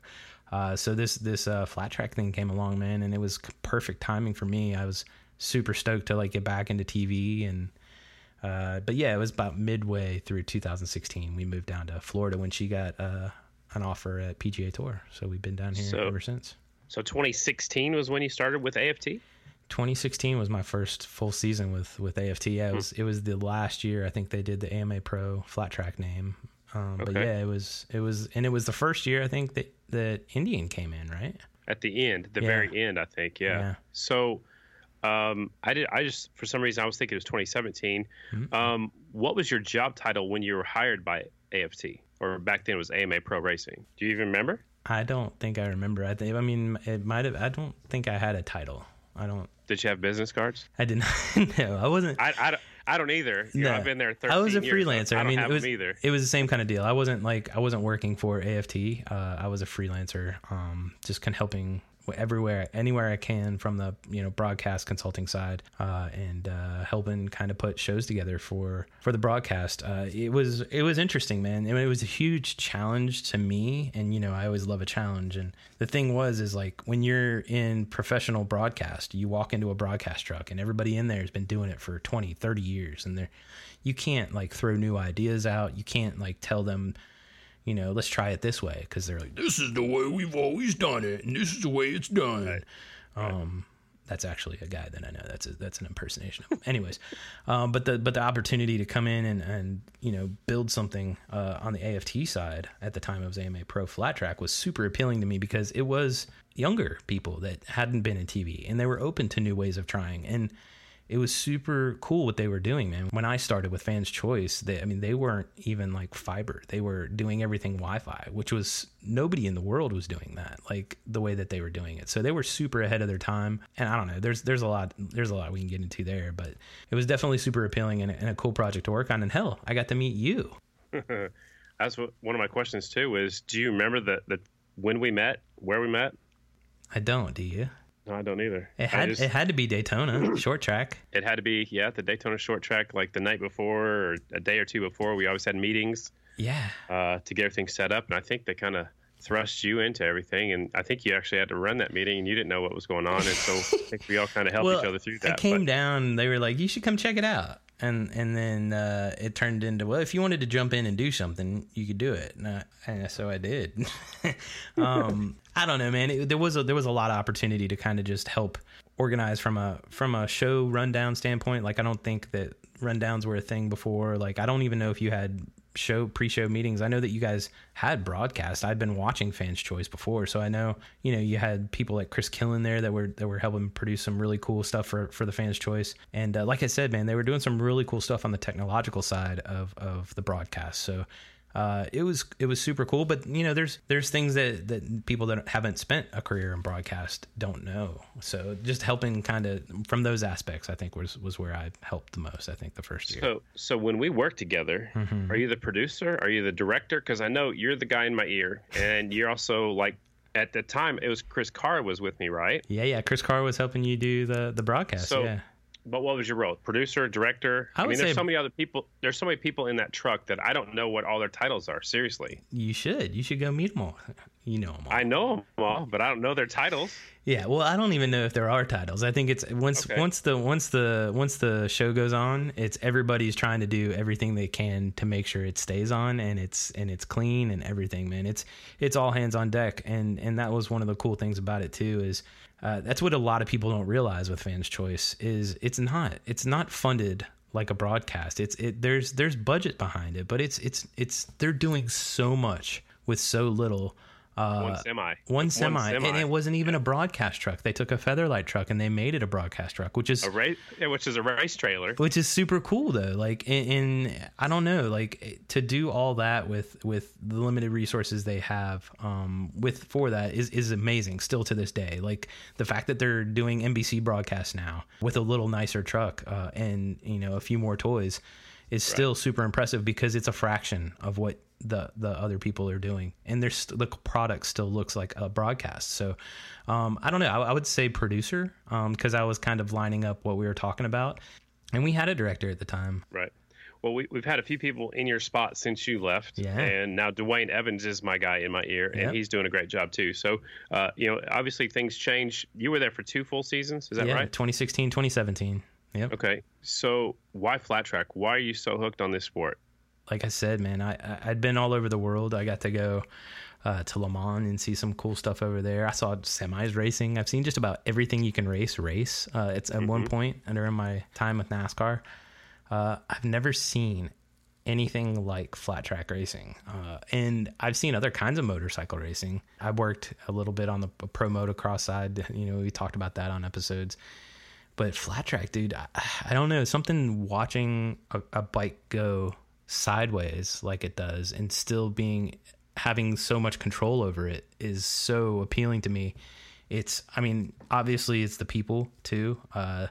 Uh, so this this uh, flat track thing came along, man, and it was perfect timing for me. I was super stoked to like get back into TV and. Uh, but yeah, it was about midway through 2016. We moved down to Florida when she got uh, an offer at PGA Tour. So we've been down here So- ever since. So 2016 was when you started with AFT. 2016 was my first full season with with AFT. Yeah, it was it was the last year I think they did the AMA Pro flat track name. Um, But yeah, it was it was and it was the first year I think that that Indian came in, right? at the end, the Yeah. very end, I think. Yeah. Yeah. So, um, I did. I just for some reason I was thinking it was 2017. Mm-hmm. Um, what was your job title when you were hired by AFT, or back then it was AMA Pro Racing? Do you even remember? I don't think I remember. I think I mean it might have. I don't think I had a title. I don't. Did you have business cards? I didn't. no, I wasn't. I, I, don't- I don't either. You know, No. I've been there 13 I was a years. freelancer. I, I, mean, it was either. it was the same kind of deal. I wasn't like I wasn't working for AFT. Uh, I was a freelancer, um, just kind of helping everywhere, anywhere I can from the you know broadcast consulting side, uh, and uh, helping kind of put shows together for for the broadcast. Uh, it was it was interesting, man. I mean, it was a huge challenge to me, and you know I always love a challenge. And the thing was, is like when you're in professional broadcast, you walk into a broadcast truck, and everybody in there has been doing it for 20, 30 years, and they're you can't like throw new ideas out. You can't like tell them, you know, let's try it this way because they're like, This is the way we've always done it, and this is the way it's done. um, that's actually a guy that I know. That's a, that's an impersonation. Anyways, um, but the but the opportunity to come in and and you know build something uh, on the AFT side at the time it was AMA Pro Flat Track was super appealing to me because it was younger people that hadn't been in TV and they were open to new ways of trying and it was super cool what they were doing, man. When I started with Fans Choice, they, I mean, they weren't even like fiber. They were doing everything Wi-Fi, which was nobody in the world was doing that like the way that they were doing it. So they were super ahead of their time. And I don't know, there's there's a lot there's a lot we can get into there, but it was definitely super appealing and, and a cool project to work on. And hell, I got to meet you. That's what one of my questions too. Is do you remember the the when we met, where we met? I don't, do you? No, I don't either. It had just- it had to be Daytona short track. it had to be yeah the Daytona short track like the night before or a day or two before. We always had meetings Yeah. uh, to get everything set up, and I think they kind of thrust you into everything. And I think you actually had to run that meeting, and you didn't know what was going on, and so I think we all kind of helped each other through that. I came but- down. They were like, "You should come check it out," and and then uh, it turned into, "Well, if you wanted to jump in and do something, you could do it." And, I, and so I did. um, I don't know, man. It, there was a, there was a lot of opportunity to kind of just help organize from a from a show rundown standpoint. Like I don't think that rundowns were a thing before. Like I don't even know if you had show pre-show meetings. I know that you guys had broadcast. I'd been watching Fans Choice before, so I know you know you had people like Chris Killen there that were that were helping produce some really cool stuff for for the Fans Choice. And uh, like I said, man, they were doing some really cool stuff on the technological side of of the broadcast. So. Uh, it was it was super cool, but you know, there's there's things that that people that haven't spent a career in broadcast don't know. So just helping kind of from those aspects, I think was was where I helped the most. I think the first year. So, so when we work together, Mm-hmm. are you the producer? Are you the director? Because I know you're the guy in my ear, and you're also like at the time it was Chris Carr was with me, right? Yeah, yeah. Chris Carr was helping you do the the broadcast. So- yeah. But what was your role? Producer, director? I would mean, there's so many other people. There's so many people in that truck that I don't know what all their titles are. Seriously, You should. You should go meet them all. You know them all. I know them all, but I don't know their titles. Yeah, well, I don't even know if there are titles. I think it's once Okay. once the once the once the show goes on, it's everybody's trying to do everything they can to make sure it stays on and it's and it's clean and everything, man. It's it's all hands on deck, and and that was one of the cool things about it too is uh, that's what a lot of people don't realize with Fans Choice is it's not it's not funded like a broadcast. It's it there's there's budget behind it, but it's it's it's they're doing so much with so little. Uh, One semi. one semi, and it wasn't even a broadcast truck. They took a Featherlite truck and they made it a broadcast truck, which is a race, yeah, which is a race trailer. which is super cool though. Like in, in I don't know, like to do all that with with the limited resources they have um, with for that is is amazing. Still to this day, like the fact that they're doing NBC broadcaast now with a little nicer truck uh, and you know a few more toys is still super impressive because it's a fraction of what the the other people are doing and there's the product still looks like a broadcast so um, i don't know I, I would say producer because i was kind of lining up what we were talking about and we had a director at the time Right. Well, we, we've had a few people in your spot since you left, Yeah. and now Dwayne Evans is my guy in my ear, and Yep. he's doing a great job too. So, uh, you know, obviously things change. You were there for two full seasons, is that yeah right? 2016 2017 yep Okay. So, why flat track? Why are you so hooked on this sport? Like I said, man, I, I'd been all over the world. I got to go uh, to Le Mans and see some cool stuff over there. I saw semis racing. I've seen just about everything you can race. Race. Uh, it's at one point during my time with NASCAR. Uh, I've never seen anything like flat track racing, uh, and I've seen other kinds of motorcycle racing. I worked a little bit on the pro motocross side. You know, we talked about that on episodes but flat track dude I, I don't know something watching a, a bike go sideways like it does and still being having so much control over it is so appealing to me. It's i mean obviously it's the people too. Uh,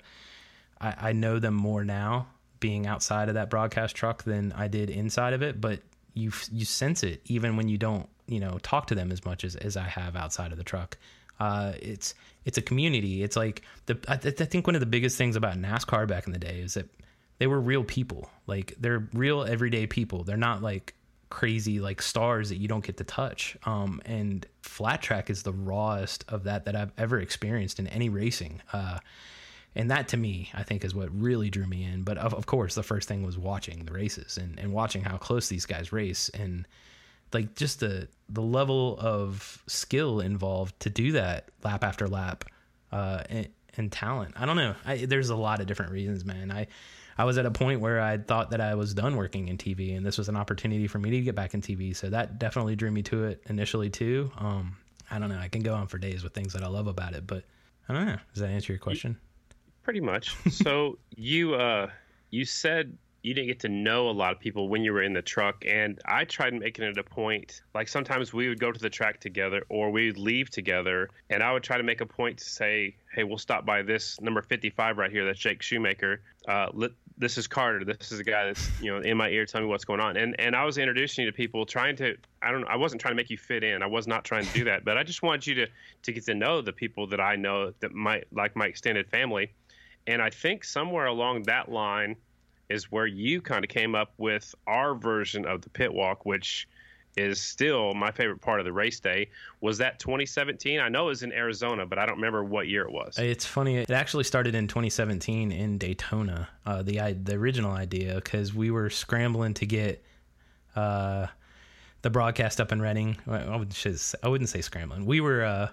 I, I know them more now being outside of that broadcast truck than i did inside of it but you you sense it even when you don't you know talk to them as much as, as i have outside of the truck. Uh, it's it's a community. It's like the I, th- I think one of the biggest things about NASCAR back in the day is that they were real people. Like they're real everyday people. They're not like crazy like stars that you don't get to touch. Um, and flat track is the rawest of that that I've ever experienced in any racing. Uh, and that to me, I think, is what really drew me in. But of, of course, the first thing was watching the races and, and watching how close these guys race and like just the the level of skill involved to do that lap after lap uh, and, and talent. I don't know. I, there's a lot of different reasons, man. I I was at a point where I thought that I was done working in TV, and this was an opportunity for me to get back in TV. So that definitely drew me to it initially too. Um, I don't know. I can go on for days with things that I love about it, but I don't know. Does that answer your question? Pretty much. so you uh, you said you didn't get to know a lot of people when you were in the truck, and I tried making it a point. Like sometimes we would go to the track together, or we would leave together, and I would try to make a point to say, "Hey, we'll stop by this number fifty-five right here. That's Jake Shoemaker. Uh, let, this is Carter. This is a guy that's you know in my ear, telling me what's going on." And and I was introducing you to people, trying to. I don't. I wasn't trying to make you fit in. I was not trying to do that, but I just wanted you to to get to know the people that I know that might like my extended family. And I think somewhere along that line is where you kind of came up with our version of the pit walk, which is still my favorite part of the race day. Was that 2017? I know it was in Arizona, but I don't remember what year it was. It's funny. It actually started in 2017 in Daytona. Uh, the the original idea because we were scrambling to get uh, the broadcast up and running. I, would just, I wouldn't say scrambling. We were uh,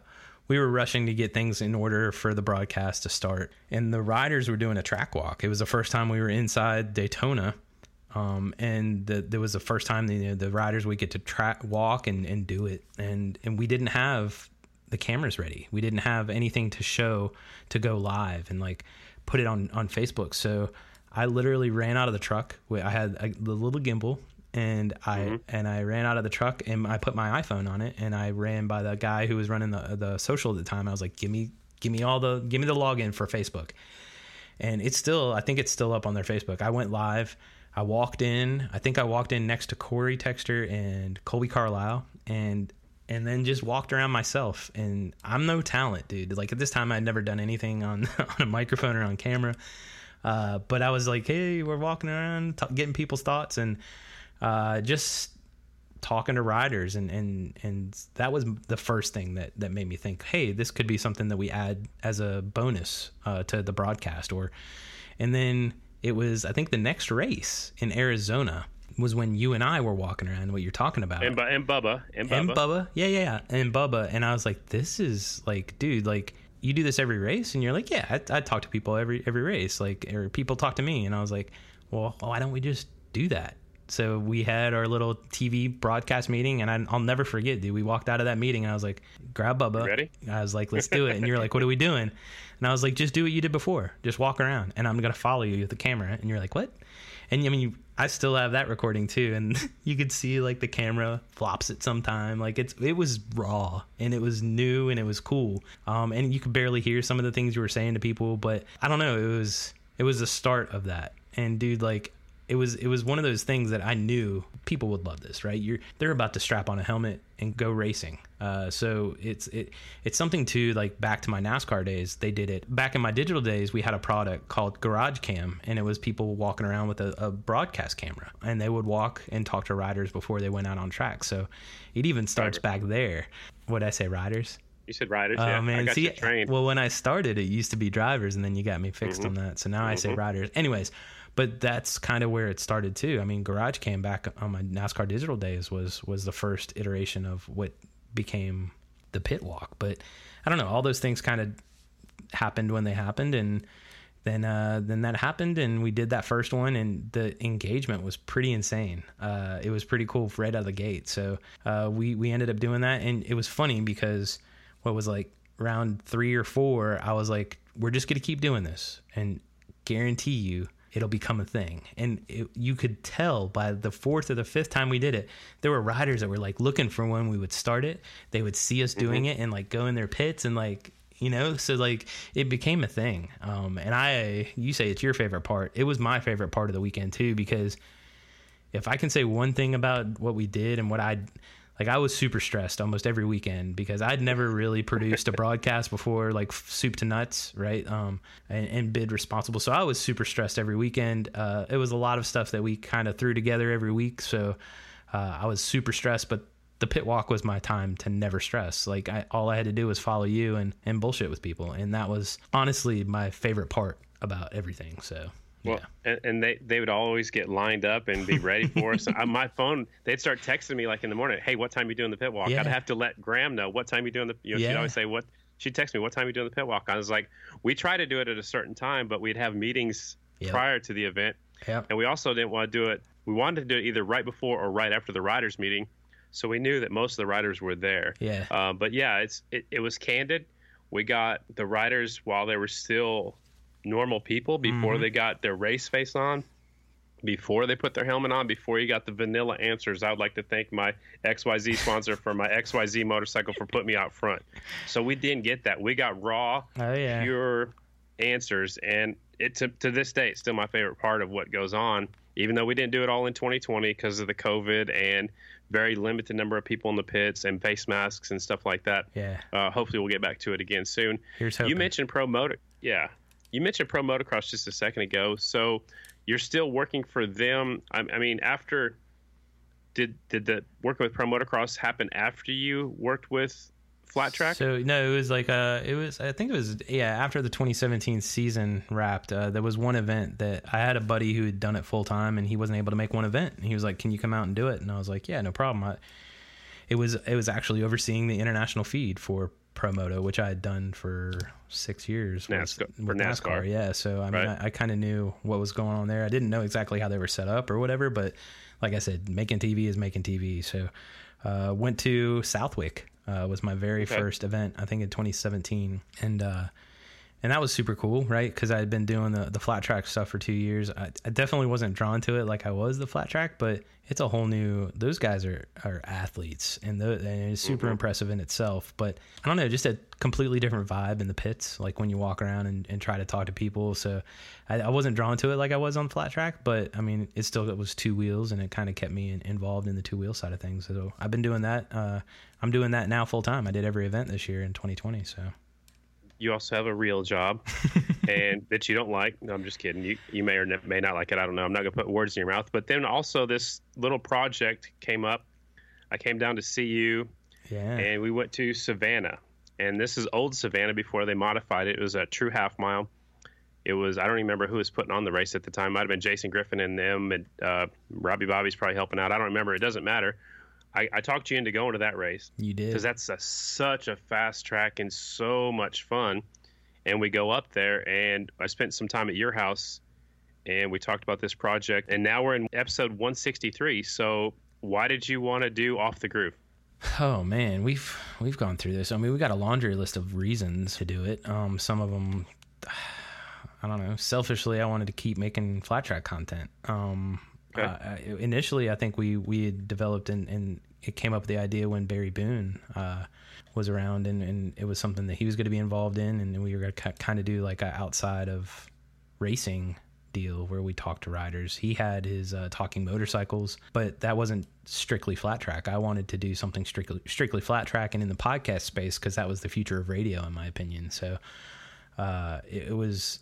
we were rushing to get things in order for the broadcast to start, and the riders were doing a track walk. It was the first time we were inside Daytona. Um, and the, there was the first time the, you know, the riders would get to track walk and, and do it, and and we didn't have the cameras ready. We didn't have anything to show to go live and like put it on on Facebook. So I literally ran out of the truck. I had a, the little gimbal and I and I ran out of the truck and I put my iPhone on it and I ran by the guy who was running the the social at the time. I was like, "Give me give me all the give me the login for Facebook." And it's still I think it's still up on their Facebook. I went live. I walked in. I think I walked in next to Corey Texter and Colby Carlisle and and then just walked around myself. And I'm no talent, dude. Like at this time, I'd never done anything on on a microphone or on camera. Uh, but I was like, hey, we're walking around, t- getting people's thoughts, and uh, just talking to riders, and, and and that was the first thing that that made me think, hey, this could be something that we add as a bonus uh, to the broadcast, or and then it was I think the next race in Arizona was when you and I were walking around. What you're talking about, And, and Bubba. And Bubba. and Bubba. Yeah, yeah, yeah. And Bubba. And I was like, this is like, dude, like you do this every race, and you're like, yeah, I, I talk to people every every race, like, or people talk to me, and I was like, well, why don't we just do that? So we had our little TV broadcast meeting, and I, I'll never forget, dude. We walked out of that meeting, and I was like, grab Bubba. Ready? I was like, let's do it. And you're like, what are we doing? And I was like, just do what you did before. Just walk around, and I'm gonna follow you with the camera. And you're like, what? And I mean, you, I still have that recording too, and you could see like the camera flops it sometime. Like it's it was raw and it was new and it was cool. Um, and you could barely hear some of the things you were saying to people, but I don't know. It was it was the start of that. And dude, like it was it was one of those things that I knew people would love this, right? You're they're about to strap on a helmet and go racing. Uh, so it's it it's something to like back to my NASCAR days. They did it back in my digital days. We had a product called Garage Cam, and it was people walking around with a, a broadcast camera, and they would walk and talk to riders before they went out on track. So it even starts back there. What did I say, riders? You said riders. Oh yeah, I man, see, well, when I started, it used to be drivers, and then you got me fixed on that. So now I say riders. Anyways, but that's kind of where it started too. I mean, Garage Cam back on my NASCAR digital days was was the first iteration of what became the pit walk. But I don't know, all those things kind of happened when they happened, and then uh, then that happened, and we did that first one, and the engagement was pretty insane. Uh, it was pretty cool right out of the gate. So uh, we we ended up doing that, and it was funny because what was like round three or four, I was like, we're just gonna keep doing this, and guarantee you it'll become a thing. And it, you could tell by the fourth or the fifth time we did it, there were riders that were like looking for when we would start it. They would see us doing it and like go in their pits and like, you know, so like it became a thing. Um, and I, you say it's your favorite part. It was my favorite part of the weekend too, because if I can say one thing about what we did and what I like I was super stressed almost every weekend because I'd never really produced a broadcast before, like soup to nuts, right? Um, and, and bid responsible. So I was super stressed every weekend. Uh, it was a lot of stuff that we kind of threw together every week. So uh, I was super stressed, but the pit walk was my time to never stress. Like I, all I had to do was follow you and, and bullshit with people. And that was honestly my favorite part about everything. So Well, and, and they they would always get lined up and be ready for us. I, my phone, they'd start texting me like in the morning, "Hey, what time you doing the pit walk?" Yeah. I'd have to let Graham know what time you doing the. You know, she'd always say what. She'd text me, "What time you doing the pit walk?" I was like, "We try to do it at a certain time, but we'd have meetings Yep. prior to the event, yeah, and we also didn't want to do it. We wanted to do it either right before or right after the riders meeting, so we knew that most of the riders were there. yeah, Uh, but yeah, it's it, it was candid. We got the riders while they were still normal people before they got their race face on, before they put their helmet on, before you got the vanilla answers. I would like to thank my XYZ sponsor for my XYZ motorcycle for putting me out front. So we didn't get that. We got raw, oh yeah, pure answers, and it to, to this day, it's still my favorite part of what goes on. Even though we didn't do it all in 2020 because of the COVID and very limited number of people in the pits and face masks and stuff like that. yeah. Uh, hopefully, we'll get back to it again soon. Here's You mentioned pro motor, yeah. You mentioned pro motocross just a second ago. So you're still working for them. I, I mean, after did did the working with pro motocross happen after you worked with flat track? So no, it was like uh, it was. I think it was yeah. After the 2017 season wrapped, uh, there was one event that I had a buddy who had done it full time, and he wasn't able to make one event. And he was like, "Can you come out and do it?" And I was like, "Yeah, no problem." I, it was it was actually overseeing the international feed for Promoto, which I had done for six years. with- NASCAR- with NASCAR. yeah. So I mean, Right. I, I kind of knew what was going on there. I didn't know exactly how they were set up or whatever, but like I said, making TV is making TV. So uh, went to Southwick. Uh, was my very Okay. first event, I think in 2017, and uh, and that was super cool, right? Because I had been doing the, the flat track stuff for two years. I, I, definitely wasn't drawn to it like I was the flat track, but it's a whole new. Those guys are are athletes, and, the, and it's super mm-hmm. impressive in itself. But I don't know, just a completely different vibe in the pits, like when you walk around and, and try to talk to people. So I, I, wasn't drawn to it like I was on flat track, but I mean, it still it was two wheels, and it kind of kept me in, involved in the two wheel side of things. So I've been doing that. Uh, I'm doing that now full time. I did every event this year in 2020. So you also have a real job and that you don't like. No, I'm just kidding. You you may or may not like it. I don't know. I'm not gonna put words in your mouth. But then also this little project came up. I came down to see you, yeah, and we went to Savannah. And this is old Savannah before they modified it. It was a true half mile. It was I don't remember who was putting on the race at the time. Might have been Jason Griffin and them, and uh, Robbie Bobby's probably helping out. I don't remember. It doesn't matter. I, I talked you into going to that race. You did because that's a, such a fast track and so much fun. And we go up there, and I spent some time at your house, and we talked about this project. And now we're in episode 163. So why did you want to do off the groove? Oh man, we've we've gone through this. I mean, we got a laundry list of reasons to do it. Um, some of them, I don't know. Selfishly, I wanted to keep making flat track content. Um, Okay. Uh, initially, I think we we had developed and, and it came up with the idea when Barry Boone uh, was around, and, and it was something that he was going to be involved in, and we were going to kind of do like a outside of racing deal where we talked to riders. He had his uh, talking motorcycles, but that wasn't strictly flat track. I wanted to do something strictly strictly flat track and in the podcast space because that was the future of radio, in my opinion. So uh, it, it was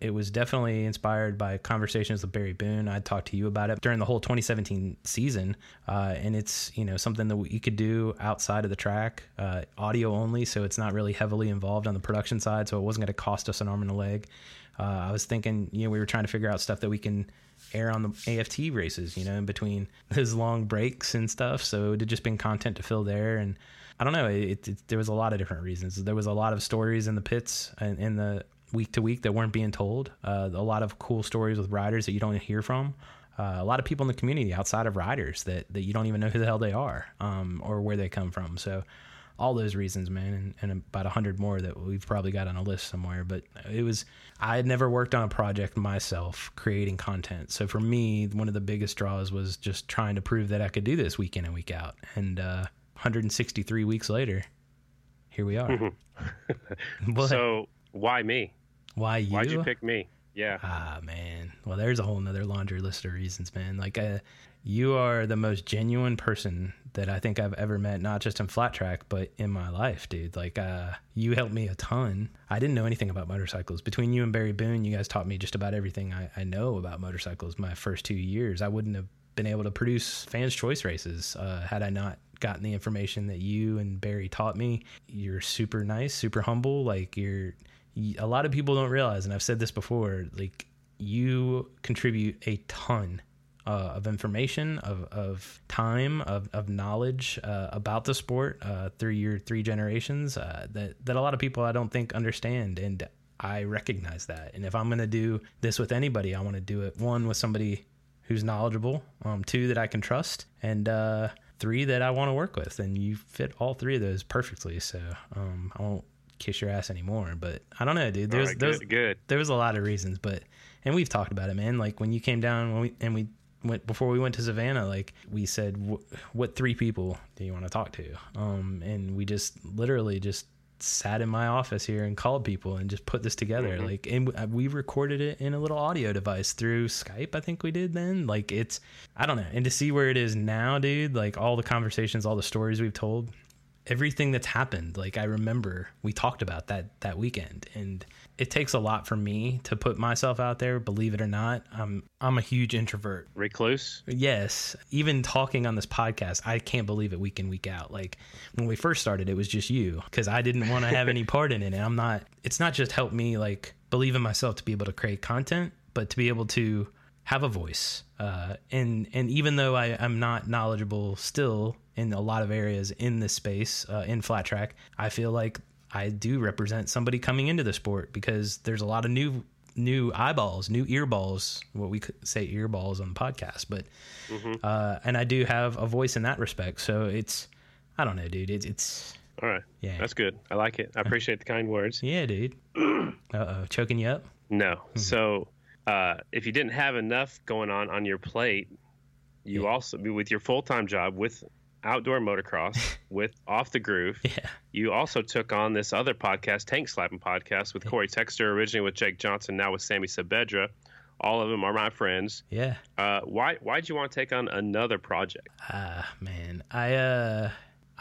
it was definitely inspired by conversations with Barry Boone. I talked to you about it during the whole 2017 season, uh, and it's you know something that we could do outside of the track, uh, audio only, so it's not really heavily involved on the production side, so it wasn't going to cost us an arm and a leg. Uh, I was thinking, you know, we were trying to figure out stuff that we can air on the AFT races, you know, in between those long breaks and stuff. So it had just been content to fill there, and I don't know, it, it, there was a lot of different reasons. There was a lot of stories in the pits and in the week to week that weren't being told. Uh, a lot of cool stories with riders that you don't hear from. Uh, a lot of people in the community outside of riders that, that you don't even know who the hell they are um, or where they come from. So all those reasons, man, and, and about a hundred more that we've probably got on a list somewhere. But it was I had never worked on a project myself creating content. So for me, one of the biggest draws was just trying to prove that I could do this week in and week out. And uh, 163 weeks later, here we are. so why me? Why you? Why'd you pick me? Yeah. Ah, man. Well, there's a whole nother laundry list of reasons, man. Like, uh, you are the most genuine person that I think I've ever met, not just in flat track, but in my life, dude. Like, uh, you helped me a ton. I didn't know anything about motorcycles. Between you and Barry Boone, you guys taught me just about everything I, I know about motorcycles my first two years. I wouldn't have been able to produce fans' choice races uh, had I not gotten the information that you and Barry taught me. You're super nice, super humble. Like, you're a lot of people don't realize, and I've said this before, like you contribute a ton uh, of information, of, of time, of, of knowledge uh, about the sport uh, through your three generations uh, that, that a lot of people I don't think understand. And I recognize that. And if I'm going to do this with anybody, I want to do it one with somebody who's knowledgeable, um, two that I can trust, and uh, three that I want to work with. And you fit all three of those perfectly. So um, I won't kiss your ass anymore. But I don't know, dude. There's right, there's good, good. There was a lot of reasons, but and we've talked about it, man. Like when you came down when we, and we went before we went to Savannah, like we said, what three people do you want to talk to? Um, and we just literally just sat in my office here and called people and just put this together. Mm-hmm. Like, and we recorded it in a little audio device through Skype. I think we did then. Like, it's I don't know. And to see where it is now, dude. Like all the conversations, all the stories we've told everything that's happened like i remember we talked about that that weekend. And it takes a lot for me to put myself out there believe it or not. I'm i'm a huge introvert. Recluse yes. Even talking on this podcast i can't believe it week in week out. Like when we first started it was just you because i didn't want to have any part in it. And i'm not it's not just helped me like believe in myself to be able to create content but to be able to have a voice. Uh, and and even though I, i'm not knowledgeable still in a lot of areas in this space uh, in flat track. I feel like I do represent somebody coming into the sport because there's a lot of new new eyeballs, new earballs, what we could say earballs on the podcast, but mm-hmm. uh, and I do have a voice in that respect. So it's I don't know, dude. It's, it's All right. Yeah. That's good. I like it. I appreciate the kind words. Yeah, dude. uh oh, choking you up. No. Mm-hmm. So, uh, if you didn't have enough going on on your plate, you Yeah. also with your full time job with outdoor motocross with off the groove. Yeah. You also took on this other podcast, Tank Slapping Podcast, with Corey Texter, originally with Jake Johnson, now with Sammy Sabedra. All of them are my friends. Yeah. Uh, why why'd you want to take on another project? Ah, man. I uh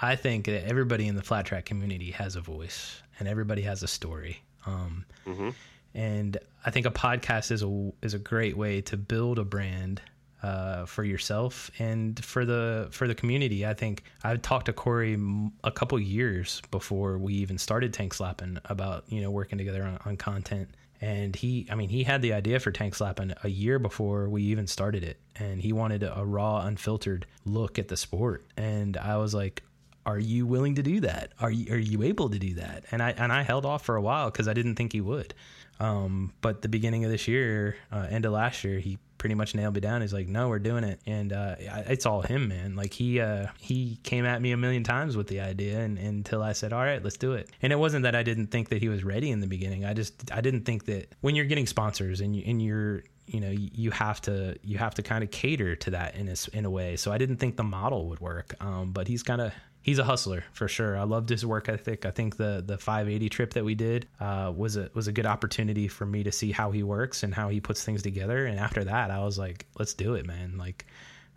I think that everybody in the flat track community has a voice and everybody has a story. Um Mhm. and I think a podcast is a is a great way to build a brand uh, for yourself and for the for the community. I think I talked to Corey a couple years before we even started Tank Slapping about you know working together on, on content. And he, I mean, he had the idea for Tank Slapping a year before we even started it, and he wanted a, raw, unfiltered look at the sport. And I was like, are you willing to do that? Are you are you able to do that? And I and I held off for a while because I didn't think he would. Um, but the beginning of this year, uh, end of last year, he pretty much nailed me down. He's like, "No, we're doing it," and uh, it's all him, man. Like he uh, he came at me a million times with the idea, and, until I said, "All right, let's do it." And it wasn't that I didn't think that he was ready in the beginning. I just I didn't think that when you're getting sponsors and you and you're you know you have to you have to kind of cater to that in a, in a way. So I didn't think the model would work. Um, but he's kind of he's a hustler for sure. I loved his work ethic. I think the the 580 trip that we did uh, was a was a good opportunity for me to see how he works and how he puts things together. And after that, I was like, let's do it, man. Like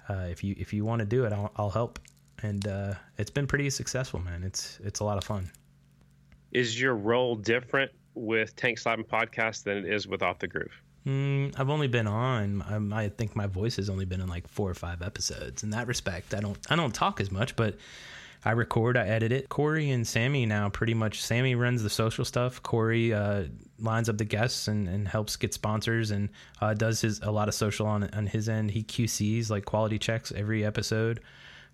uh, if you if you want to do it, I'll, I'll help. And uh, it's been pretty successful, man. It's it's a lot of fun. Is your role different with Tank Slapping Podcast than it is with Off the Groove? Mm, I've only been on. Um, I think my voice has only been in like four or five episodes. In that respect, I don't. I don't talk as much, but I record. I edit it. Corey and Sammy now pretty much. Sammy runs the social stuff. Corey uh, lines up the guests and, and helps get sponsors and uh, does his a lot of social on on his end. He QCs like quality checks every episode.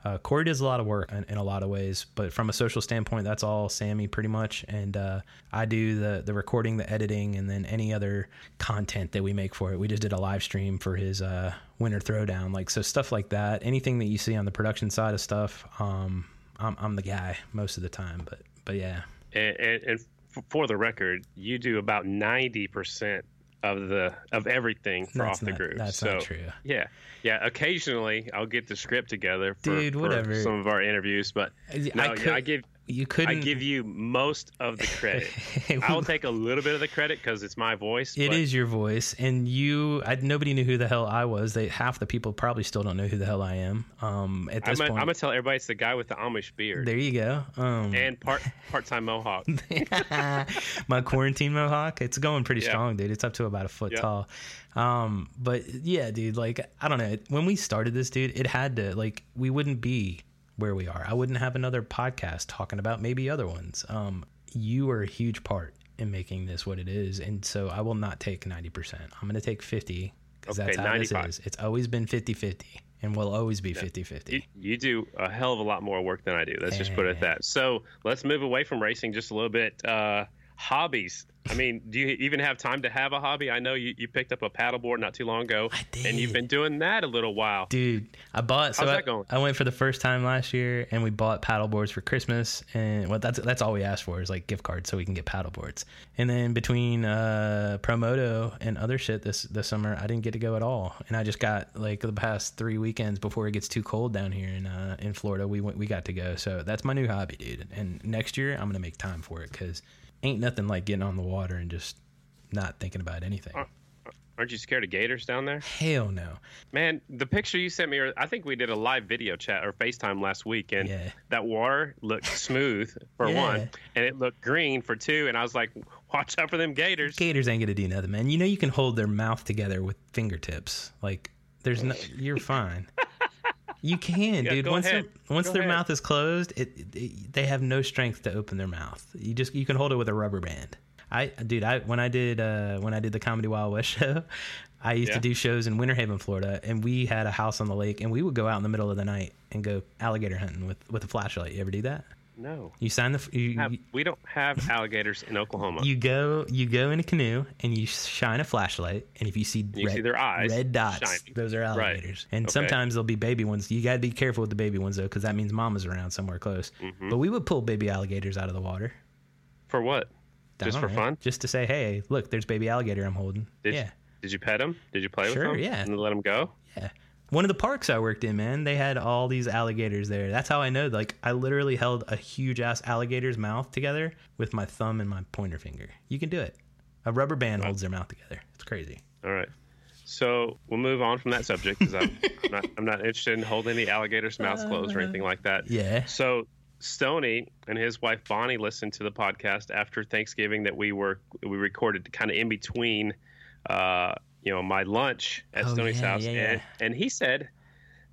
Uh, Corey does a lot of work in, in a lot of ways, but from a social standpoint, that's all Sammy pretty much. And uh, I do the the recording, the editing, and then any other content that we make for it. We just did a live stream for his uh, winter throwdown, like so stuff like that. Anything that you see on the production side of stuff, um, I'm, I'm the guy most of the time. But but yeah, And, and, and for the record, you do about ninety percent of the of everything for That's Off the not- Groove. that's so, not true. Yeah, yeah. Occasionally, I'll get the script together, for, Dude, for some of our interviews, but I no, could- I give you couldn't. I give you most of the credit. I will take a little bit of the credit because it's my voice. It but is your voice, and you. I, nobody knew who the hell I was. They half the people probably still don't know who the hell I am. Um, at I'm this point, I'm gonna tell everybody it's the guy with the Amish beard there you go. Um, and part part time mohawk. my quarantine mohawk, it's going pretty Yeah. strong, dude. It's up to about a foot Yeah. tall. Um, but yeah, dude, like I don't know. When we started this, dude, it had to like we wouldn't be where we are. I wouldn't have another podcast talking about maybe other ones. Um, you are a huge part in making this what it is, and so I will not take ninety percent. I'm going to take fifty because Okay, that's how 95. this is. It's always been 50-50 and will always be 50-50. You, you do a hell of a lot more work than I do. Let's just put it at that. So let's move away from racing just a little bit. Uh, hobbies. I mean, do you even have time to have a hobby? I know you, you picked up a paddleboard not too long ago, and you've been doing that a little while. Dude, I bought. So How's I, that going? I went for the first time last year, and we bought paddleboards for Christmas, and well, that's that's all we asked for is like gift cards so we can get paddleboards. And then between uh, Promoto and other shit this this summer, I didn't get to go at all, and I just got like the past three weekends before it gets too cold down here in uh, in Florida. We went we got to go, so that's my new hobby, dude. And next year I'm gonna make time for it because ain't nothing like getting on the water and just not thinking about anything. Aren't you scared of gators down there? Hell no. Man, the picture you sent me, or I think we did a live video chat or FaceTime last week, and Yeah. that water looked smooth for Yeah. one, and it looked green for two, and I was like, watch out for them gators. Gators ain't gonna do nothing, man. You know you can hold their mouth together with fingertips. Like there's no, you're fine. You can, Yeah, dude. Once ahead. their once Go their ahead. mouth is closed, it, it they have no strength to open their mouth. You just you can hold it with a rubber band. I dude, I when I did uh when I did the Comedy Wild West show, I used Yeah. to do shows in Winter Haven, Florida, and we had a house on the lake, and we would go out in the middle of the night and go alligator hunting with with a flashlight. You ever do that? No. You sign the you, Have- we don't have alligators in Oklahoma. you go you go in a canoe and you shine a flashlight and if you see you red, see their eyes red dots shining. those are Right. alligators and Okay. sometimes there'll be baby ones you got to be careful with the baby ones though because that means mama's around somewhere close Mm-hmm. but we would pull baby alligators out of the water For what? I Just for know, fun? just to say hey look there's baby alligator i'm holding Did yeah Did you pet him? Did you play Sure, with them? yeah. And let him go? yeah one of the parks i worked in man they had all these alligators there. That's how i know like i literally held a huge ass alligator's mouth together with my thumb and my pointer finger. You can do it. A rubber band holds their mouth together. It's crazy. All right. So we'll move on from that subject because I'm, I'm not I'm not interested in holding the alligators' mouths closed or anything like that. yeah. So Stony and his wife Bonnie listened to the podcast after Thanksgiving that we were we recorded kind of in between, uh, you know, my lunch at Oh, Stony's yeah, house, yeah, and yeah. and he said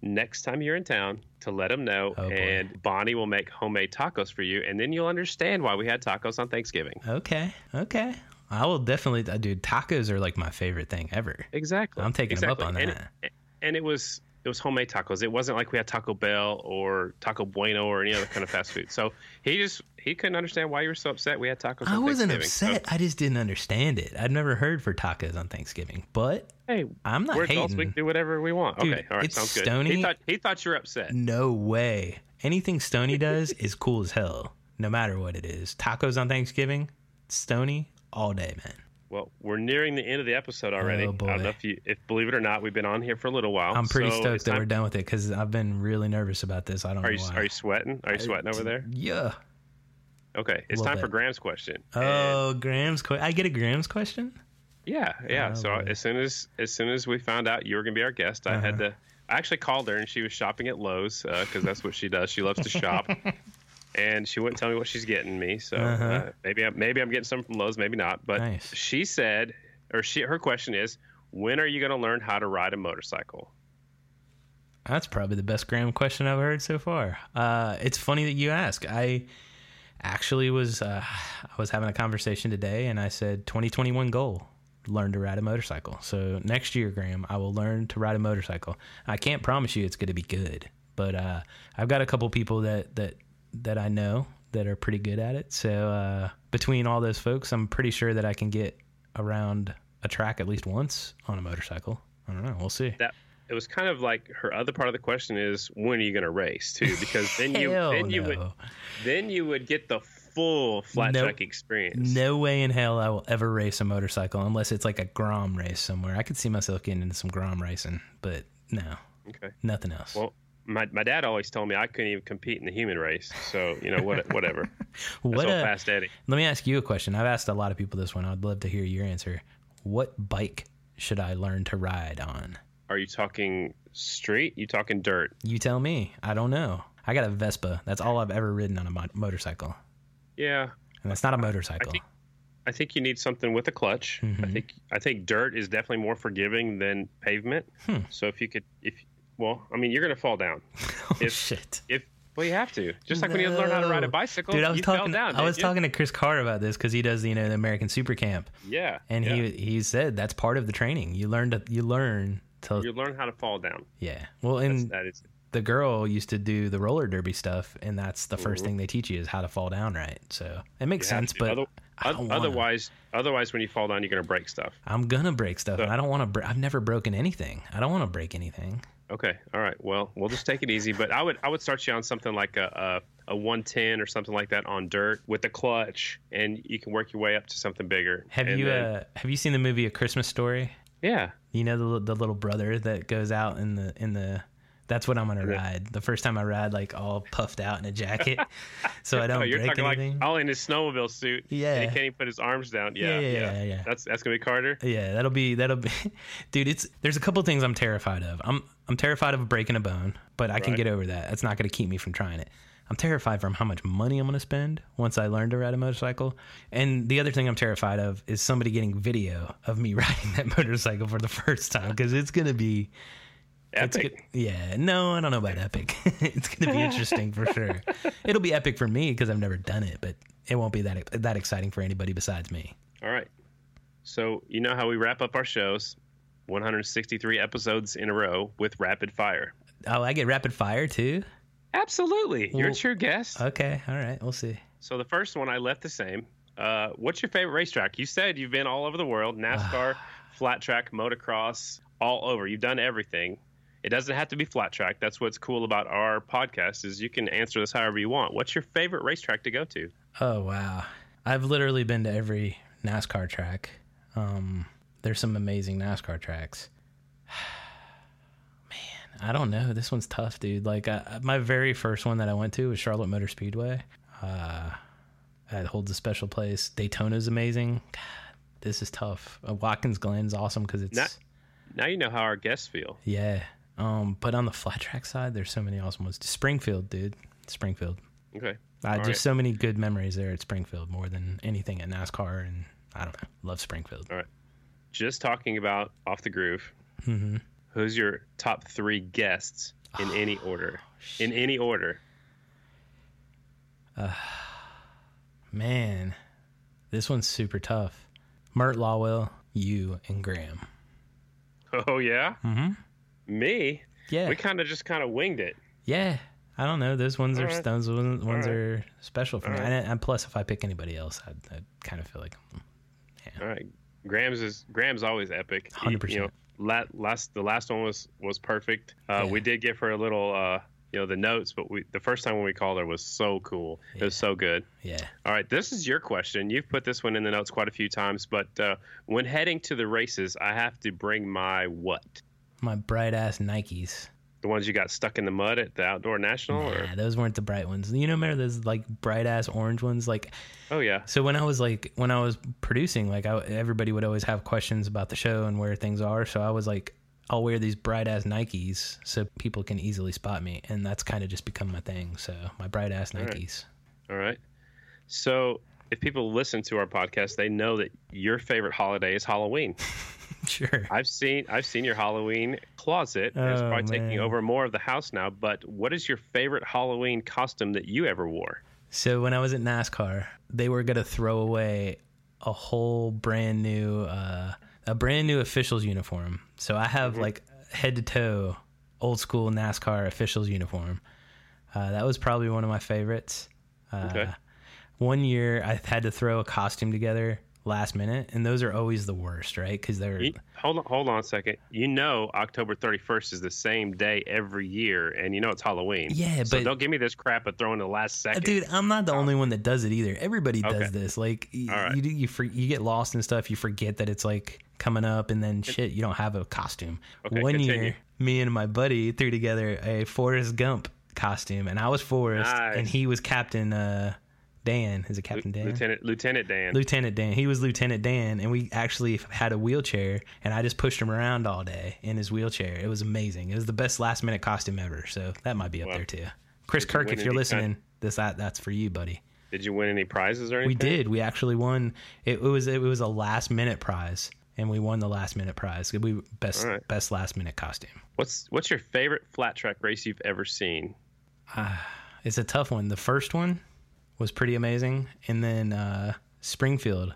next time you're in town to let him know, Oh, boy. and Bonnie will make homemade tacos for you, and then you'll understand why we had tacos on Thanksgiving. Okay. Okay. I will definitely, uh, dude. Tacos are like my favorite thing ever. Exactly. I'm taking him up exactly. on and, that. And it was it was homemade tacos. It wasn't like we had Taco Bell or Taco Bueno or any other kind of fast food. So he just he couldn't understand why you were so upset we had tacos. I on wasn't Thanksgiving. So, upset. I just didn't understand it. I'd never heard for tacos on Thanksgiving, but hey, I'm not we're adults. We hating. can do whatever we want. Dude, okay, all right, it's sounds good. Stony- He thought he thought you were upset. No way. Anything Stony does is cool as hell, no matter what it is. Tacos on Thanksgiving, Stony all day, man. Well, we're nearing the end of the episode already. Oh, I boy. don't know if you if believe it or not, we've been on here for a little while. I'm pretty so stoked that we're done with it because I've been really nervous about this. I don't Are know you why. are you sweating? Are you sweating over there? Yeah. Okay, it's time bit. for Graham's question. And- Oh, Graham's. Que- I get a Graham's question. Yeah, yeah. Oh, so boy. as soon as as soon as we found out you were going to be our guest, I had Uh-huh. to. I actually called her and she was shopping at Lowe's because that's what she does. She loves to shop, and she wouldn't tell me what she's getting me. So Uh-huh. uh, maybe I, maybe I'm getting some from Lowe's, maybe not. But Nice. she said, or she her question is, when are you going to learn how to ride a motorcycle? That's probably the best Graham question I've heard so far. Uh, it's funny that you ask. I actually was uh, I was having a conversation today, and I said 2021 goal: learn to ride a motorcycle. So next year, Graham, I will learn to ride a motorcycle. I can't promise you it's going to be good, but uh, I've got a couple people that that that I know that are pretty good at it. So uh, between all those folks, I'm pretty sure that I can get around a track at least once on a motorcycle. I don't know. We'll see. That it was kind of like her other part of the question is when are you going to race too? Because then you then you would then you would get the full flat track experience. No way in hell I will ever race a motorcycle unless it's like a Grom race somewhere. I could see myself getting into some Grom racing, but no, Okay. nothing else. Well, my, my dad always told me I couldn't even compete in the human race. So, you know, what, whatever. What a, fast Eddie. let me ask you a question. I've asked a lot of people this one. I'd love to hear your answer. What bike should I learn to ride on? Are you talking street? You talking dirt? You tell me. I don't know. I got a Vespa. That's all I've ever ridden on a mo- motorcycle, Yeah. and that's not a motorcycle. think- I think you need something with a clutch. I Mhm. think I think dirt is definitely more forgiving than pavement. Hmm. So if you could if well, I mean, you're going to fall down. oh if- shit. If well, you have to. Just like when you learn how to ride a bicycle, Dude, I was you talking. down. I was you? talking to Chris Carr about this because he does, you know, the American Super Camp, Yeah. and yeah. he he said that's part of the training. You learn to you learn to you learn how to fall down. yeah. Well, and that is the girl used to do the roller derby stuff, and that's the 1st Mhm. thing they teach you is how to fall down right. So it makes you sense, but Other- don't wanna. otherwise, otherwise, when you fall down, you're going to break stuff. I'm gonna break stuff, So- and I don't want to. Br- I've never broken anything. I don't want to break anything. Okay. All right. Well, we'll just take it easy. But I would I would start you on something like a, a a 110 or something like that on dirt with a clutch, and you can work your way up to something bigger. Have And you then- uh, have you seen the movie A Christmas Story? Yeah. You know the the little brother that goes out in the in the. That's what I'm gonna Yeah. ride. The first time I ride, like all puffed out in a jacket, so I don't Oh, you're break talking anything. like all in his snowmobile suit. Yeah. And he can't even put his arms down. Yeah. Yeah, yeah, yeah, yeah. That's that's gonna be Carter. Yeah, that'll be that'll be, dude. It's there's a couple things I'm terrified of. I'm I'm terrified of breaking a bone, but I can get over that. That's not going to keep me from trying it. I'm terrified from how much money I'm going to spend once I learn to ride a motorcycle. And the other thing I'm terrified of is somebody getting video of me riding that motorcycle for the first time because it's going to be Epic. good- yeah, no, I don't know about epic. it's going to be interesting for sure. It'll be epic for me because I've never done it, but it won't be that that exciting for anybody besides me. All right. So you know how we wrap up our shows, 163 episodes in a row with rapid fire. Oh, I get rapid fire too. Absolutely. You're a true guest. Okay, all right, we'll see. So the first one I left the same. Uh, what's your favorite racetrack? You said you've been all over the world, NASCAR, flat track, motocross, all over. You've done everything. It doesn't have to be flat track. That's what's cool about our podcast is you can answer this however you want. What's your favorite racetrack to go to? Oh wow, I've literally been to every NASCAR track. Um, there's some amazing NASCAR tracks. I don't know. This one's tough, dude. Like uh, my very first one that I went to was Charlotte Motor Speedway. Uh, that holds a special place. Daytona's amazing. God, this is tough. Uh, Watkins Glen's awesome because it's Not- Now you know how our guests feel. yeah. Um, but on the flat track side, there's so many awesome ones. Springfield, dude. Springfield. Okay. Uh, just right. so many good memories there at Springfield, more than anything at NASCAR, and I don't know, love Springfield. All right. Just talking about off the groove. hmm Who's your top three guests in any order? In any order. Man, this one's super tough. Mert Lawwill, you, and Graham. Oh yeah. Mm-hmm. Me. Yeah, We kind of just kind of winged it. yeah. I don't know. Those ones All are right. those ones, ones right. are special for All me. right. And, and plus, if I pick anybody else, I'd, I'd kind of feel like All right. Graham's is Graham's always epic. 100%. You know, last the last one was was perfect. Uh, Yeah. We did give her a little, uh, you know, the notes, but we the first time when we called her was so cool. It was so good. yeah. All right, this is your question. You've put this one in the notes quite a few times, but uh, when heading to the races, I have to bring my what? My bright ass Nikes. The ones you got stuck in the mud at the outdoor national, or Nah, those weren't the bright ones. You know, remember those like bright ass orange ones? Like oh yeah, So when I was like when I was producing, like I, everybody would always have questions about the show and where things are. So I was like, I'll wear these bright ass Nikes so people can easily spot me, and that's kind of just become my thing. So my bright ass right. Nikes. all right. So if people listen to our podcast, they know that your favorite holiday is Halloween. sure. I've seen I've seen your Halloween closet. and it's Oh, probably taking over more of the house now. But what is your favorite Halloween costume that you ever wore? So when I was at NASCAR, they were gonna throw away a whole brand new, uh, a brand new officials uniform. So I have like head to toe old school NASCAR officials uniform. Uh, that was probably one of my favorites. Uh, Okay. One year I had to throw a costume together last minute, and those are always the worst, right? Because they're You- hold on, hold on a second. You know, October 31st is the same day every year, and you know it's Halloween. Yeah, so but- don't give me this crap of throwing the last second. Dude, I'm not the only one that does it either. Everybody does Okay. this. Like right. you, do- you, you get lost and stuff. You forget that it's like coming up, and then shit, you don't have a costume. Okay, One continue. year, me and my buddy threw together a Forrest Gump costume, and I was Forrest, Nice. and he was Captain uh, Dan. Is it Captain Dan? Lieutenant Lieutenant Dan. Lieutenant Dan. He was Lieutenant Dan, and we actually had a wheelchair, and I just pushed him around all day in his wheelchair. It was amazing. It was the best last minute costume ever. So that might be up Wow. there too. Chris Did you Kirk, win if you're listening, this that that's for you, buddy. Did you win any prizes or anything? We did. We actually won. It, it was it was a last minute prize, and we won the last minute prize. We best right. best last minute costume. What's What's your favorite flat track race you've ever seen? Ah, it's a tough one. The first one was pretty amazing, and then uh, Springfield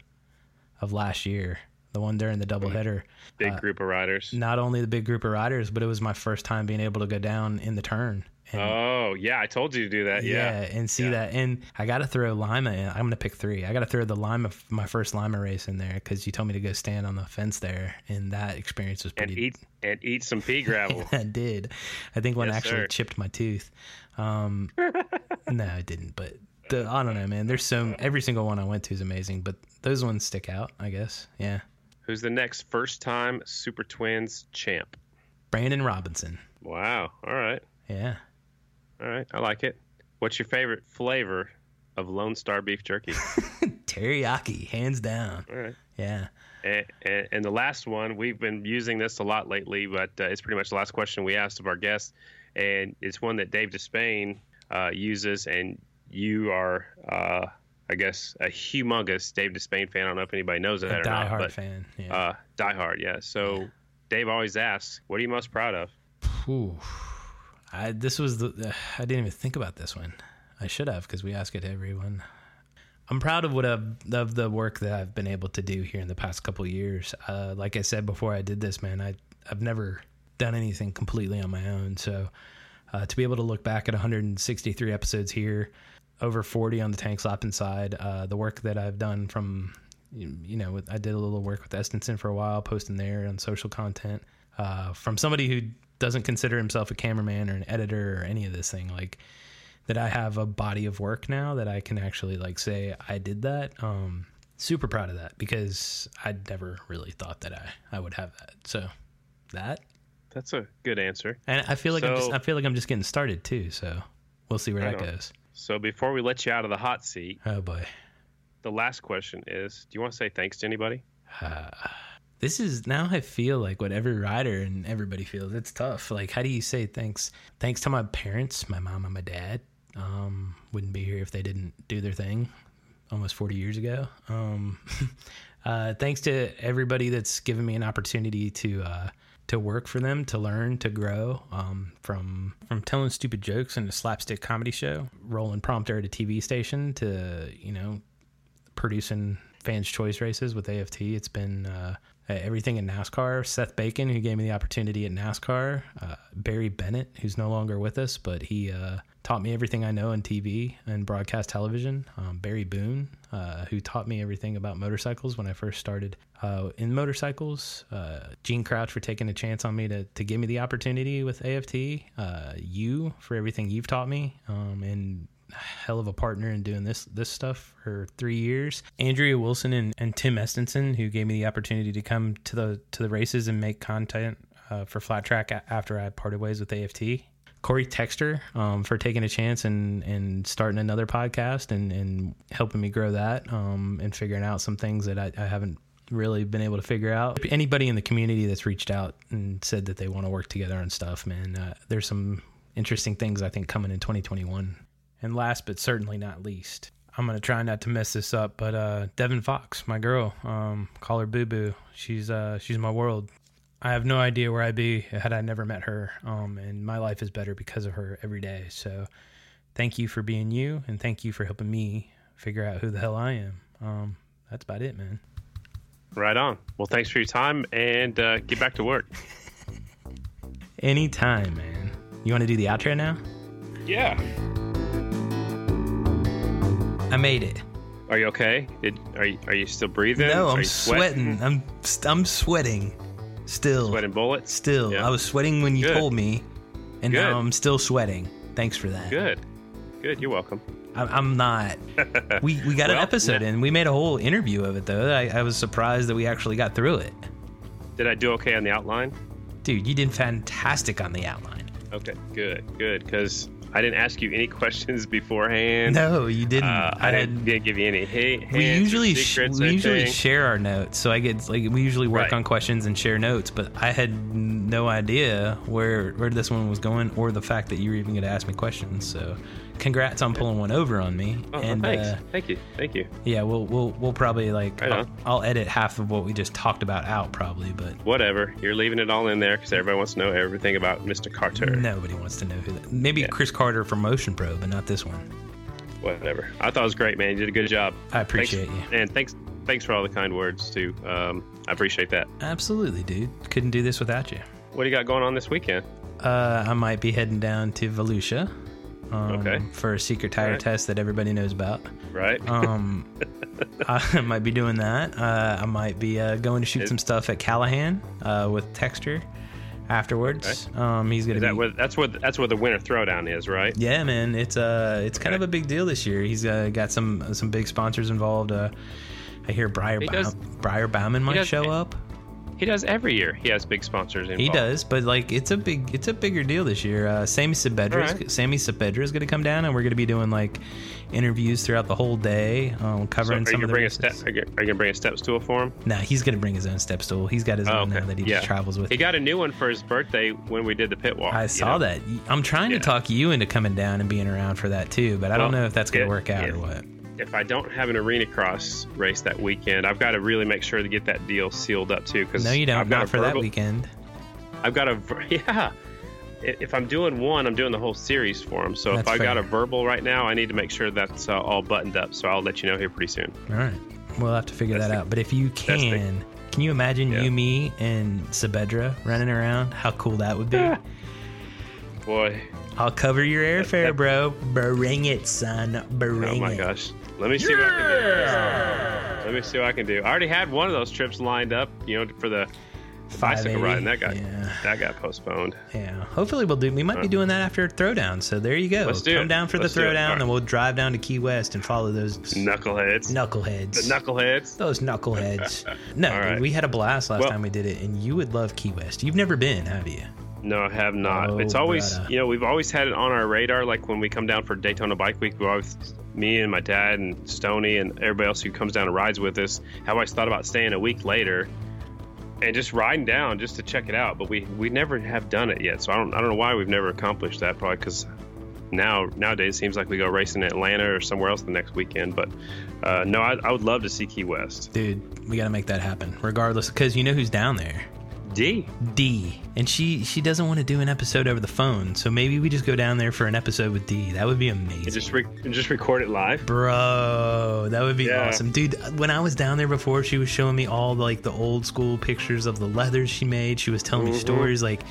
of last year, the one during the doubleheader. Big Uh, group of riders. Not only the big group of riders, but it was my first time being able to go down in the turn. And, Oh yeah, I told you to do that. yeah, Yeah. and see Yeah. that. And I got to throw Lima in. I'm going to pick three. I got to throw the Lima, my first Lima race in there because you told me to go stand on the fence there, and that experience was And pretty. eat and eat some pea gravel. I did. I think one Yes, actually sir. chipped my tooth. Um, no, it didn't. But the, I don't know, man. There's so every single one I went to is amazing, but those ones stick out. I guess. Yeah. Who's the next first time Super Twins champ? Brandon Robinson. Wow. All right. Yeah. All right. I like it. What's your favorite flavor of Lone Star beef jerky? Teriyaki, hands down. All right. Yeah. And, and, and the last one, we've been using this a lot lately, but uh, it's pretty much the last question we asked of our guests. And it's one that Dave Despain uh, uses, and you are, uh, I guess, a humongous Dave Despain fan. I don't know if anybody knows that A or not, diehard but fan. Yeah. uh, diehard, yeah. So Dave always asks, "What are you most proud of?" Ooh. I this was the I didn't even think about this one. I should have because we ask it to everyone. I'm proud of what I've of the work that I've been able to do here in the past couple of years. Uh, like I said before I did this, man, I I've never done anything completely on my own. So uh, to be able to look back at 163 episodes here, over 40 on the tank slapping side, uh, the work that I've done from, you know, I did a little work with Estenson for a while, posting there on social content. Uh, from somebody who doesn't consider himself a cameraman or an editor or any of this thing, like that I have a body of work now that I can actually like say I did that. Um, super proud of that because I'd never really thought that I, I would have that. So that That's a good answer. and I feel like I'm just I feel like I'm just getting started too. So we'll see where Right that on. goes. So before we let you out of the hot seat, Oh boy. the last question is: Do you want to say thanks to anybody? This is now I feel like what every rider and everybody feels. It's tough. Like how do you say thanks? Thanks to my parents, my mom and my dad. Um, wouldn't be here if they didn't do their thing almost 40 years ago. Um, uh, thanks to everybody that's given me an opportunity to uh, to work for them, to learn, to grow. Um, from from telling stupid jokes in a slapstick comedy show, rolling prompter at a TV station, to you know producing fans choice races with aft it's been uh, everything in nascar. Seth bacon who gave me the opportunity at nascar. Uh, barry bennett who's no longer with us but he uh, taught me everything i know in tv and broadcast television. Um, barry boone uh, who taught me everything about motorcycles when i first started uh, in motorcycles. Uh, gene crouch for taking a chance on me to, to give me the opportunity with aft uh, you for everything you've taught me. Um, and hell of a partner in doing this this stuff for three years. Andrea Wilson and, and Tim Estenson, who gave me the opportunity to come to the to the races and make content uh, for Flat Track after I parted ways with AFT. Corey Texter um, for taking a chance and and starting another podcast and and helping me grow that um, and figuring out some things that I, I haven't really been able to figure out. Anybody in the community that's reached out and said that they want to work together on stuff, man, uh, there's some interesting things I think coming in 2021. And last but certainly not least, I'm gonna try not to mess this up, but uh, Devin Fox, my girl, um, call her Boo Boo. She's uh, she's my world. I have no idea where I'd be had I never met her, um, and my life is better because of her every day. So, thank you for being you, and thank you for helping me figure out who the hell I am. Um, that's about it, man. Right on. Well, thanks for your time and uh, get back to work. Anytime, man. You want to do the outro now? Yeah. I made it. Are you okay? Did, are you Are you still breathing? No, I'm you sweating. I'm I'm sweating. Still. Sweating bullets. Still, Yeah. I was sweating when you Good. told me, and Good. now I'm still sweating. Thanks for that. Good. Good. You're welcome. I, I'm not. We we got an episode now- in. We made a whole interview of it though. I, I was surprised that we actually got through it. Did I do okay on the outline? Dude, you did fantastic on the outline. Okay. Good. Good. Because I didn't ask you any questions beforehand. No, you didn't. Uh, I, didn't, didn't give you any hey, we hints or usually sh- we usually share our notes, so I get like we usually work Right. on questions and share notes. But I had no idea where where this one was going, or the fact that you were even going to ask me questions. So, congrats on pulling one over on me. Oh, and thanks. uh, Thank you. Thank you. yeah, we'll we'll we'll probably like Right I'll. I'll edit half of what we just talked about out probably, but Whatever. You're leaving it all in there because everybody wants to know everything about Mr. Carter. nobody wants to know who that. Maybe Yeah. Chris Carter from Motion Pro, but not this one. Whatever. I thought it was great, man. You did a good job. I appreciate Thanks- you. And thanks, thanks for all the kind words too. Um, I appreciate that. Absolutely, dude. Couldn't do this without you. What do you got going on this weekend? Uh, I might be heading down to Volusia. Um, Okay. For a secret tire Alright. test that everybody knows about. Right? Um, I might be doing that. Uh, I might be uh, going to shoot Is- some stuff at Callahan uh, with Texter afterwards. Um, he's gonna Is be. that where that's what that's where the winter throwdown is, right? yeah, man, it's uh, it's kind Okay. of a big deal this year. He's uh, got some some big sponsors involved. Uh, I hear Briar Baum, Briar Bauman might show up. He does every year. He has big sponsors involved. He does, but like it's a big it's a bigger deal this year. Uh, Sammy Saavedra, Alright. Sammy Saavedra is going to come down, and we're going to be doing like interviews throughout the whole day, um, So covering are you some of the bring a step? Are you, are gonna bring a step stool for him? Nah, he's going to bring his own step stool. He's got his Oh, own okay. now that he Yeah. just travels with. He got a new one for his birthday when we did the pit walk. I saw know? that. I'm trying Yeah. to talk you into coming down and being around for that too, but I don't know if that's going to work out or what. If I don't have an arena cross race that weekend, I've got to really make sure to get that deal sealed up too. Because No, you don't. I've got Not for that weekend. I've got a yeah. If I'm doing one, I'm doing the whole series for him. So That's if I got a verbal right now, I need to make sure that's uh, all buttoned up. So I'll let you know here pretty soon. All right, we'll have to figure That's that the- out. But if you the- can, can you imagine Yeah. you, me, and Saavedra running around? How cool that would be. Boy, I'll cover your airfare, that- bro. Bring it, son. Bring it. Oh my it. gosh. Let me see what I can do. Let me see what I can do. I already had one of those trips lined up, you know, for the bicycle ride, and that got Yeah. that got postponed. Yeah, hopefully we'll do. We might be uh, doing that after Throwdown. So there you go. Let's do Come it. down for Let's the. Throwdown, right. then we'll drive down to Key West and follow those Knuckleheads. knuckleheads. the knuckleheads. those knuckleheads. no, right. we had a blast last Well- time we did it, and you would love Key West. You've never been, have you? No, I have not. Oh, it's always, brother. you know, we've always had it on our radar. Like when we come down for Daytona Bike Week, we always, me and my dad and Stony and everybody else who comes down and rides with us, have always thought about staying a week later and just riding down just to check it out. But we we never have done it yet, so I don't I don't know why we've never accomplished that. Probably because now nowadays it seems like we go racing in Atlanta or somewhere else the next weekend. But uh, no, I, I would love to see Key West. Dude, we got to make that happen, regardless, because you know who's down there. D. D, and she she doesn't want to do an episode over the phone, so maybe we just go down there for an episode with D. That would be amazing. And just re- and just record it live. Bro, that would be Yeah. awesome, dude. When I was down there before, she was showing me all like the old school pictures of the leathers she made. She was telling Mm-hmm. me stories like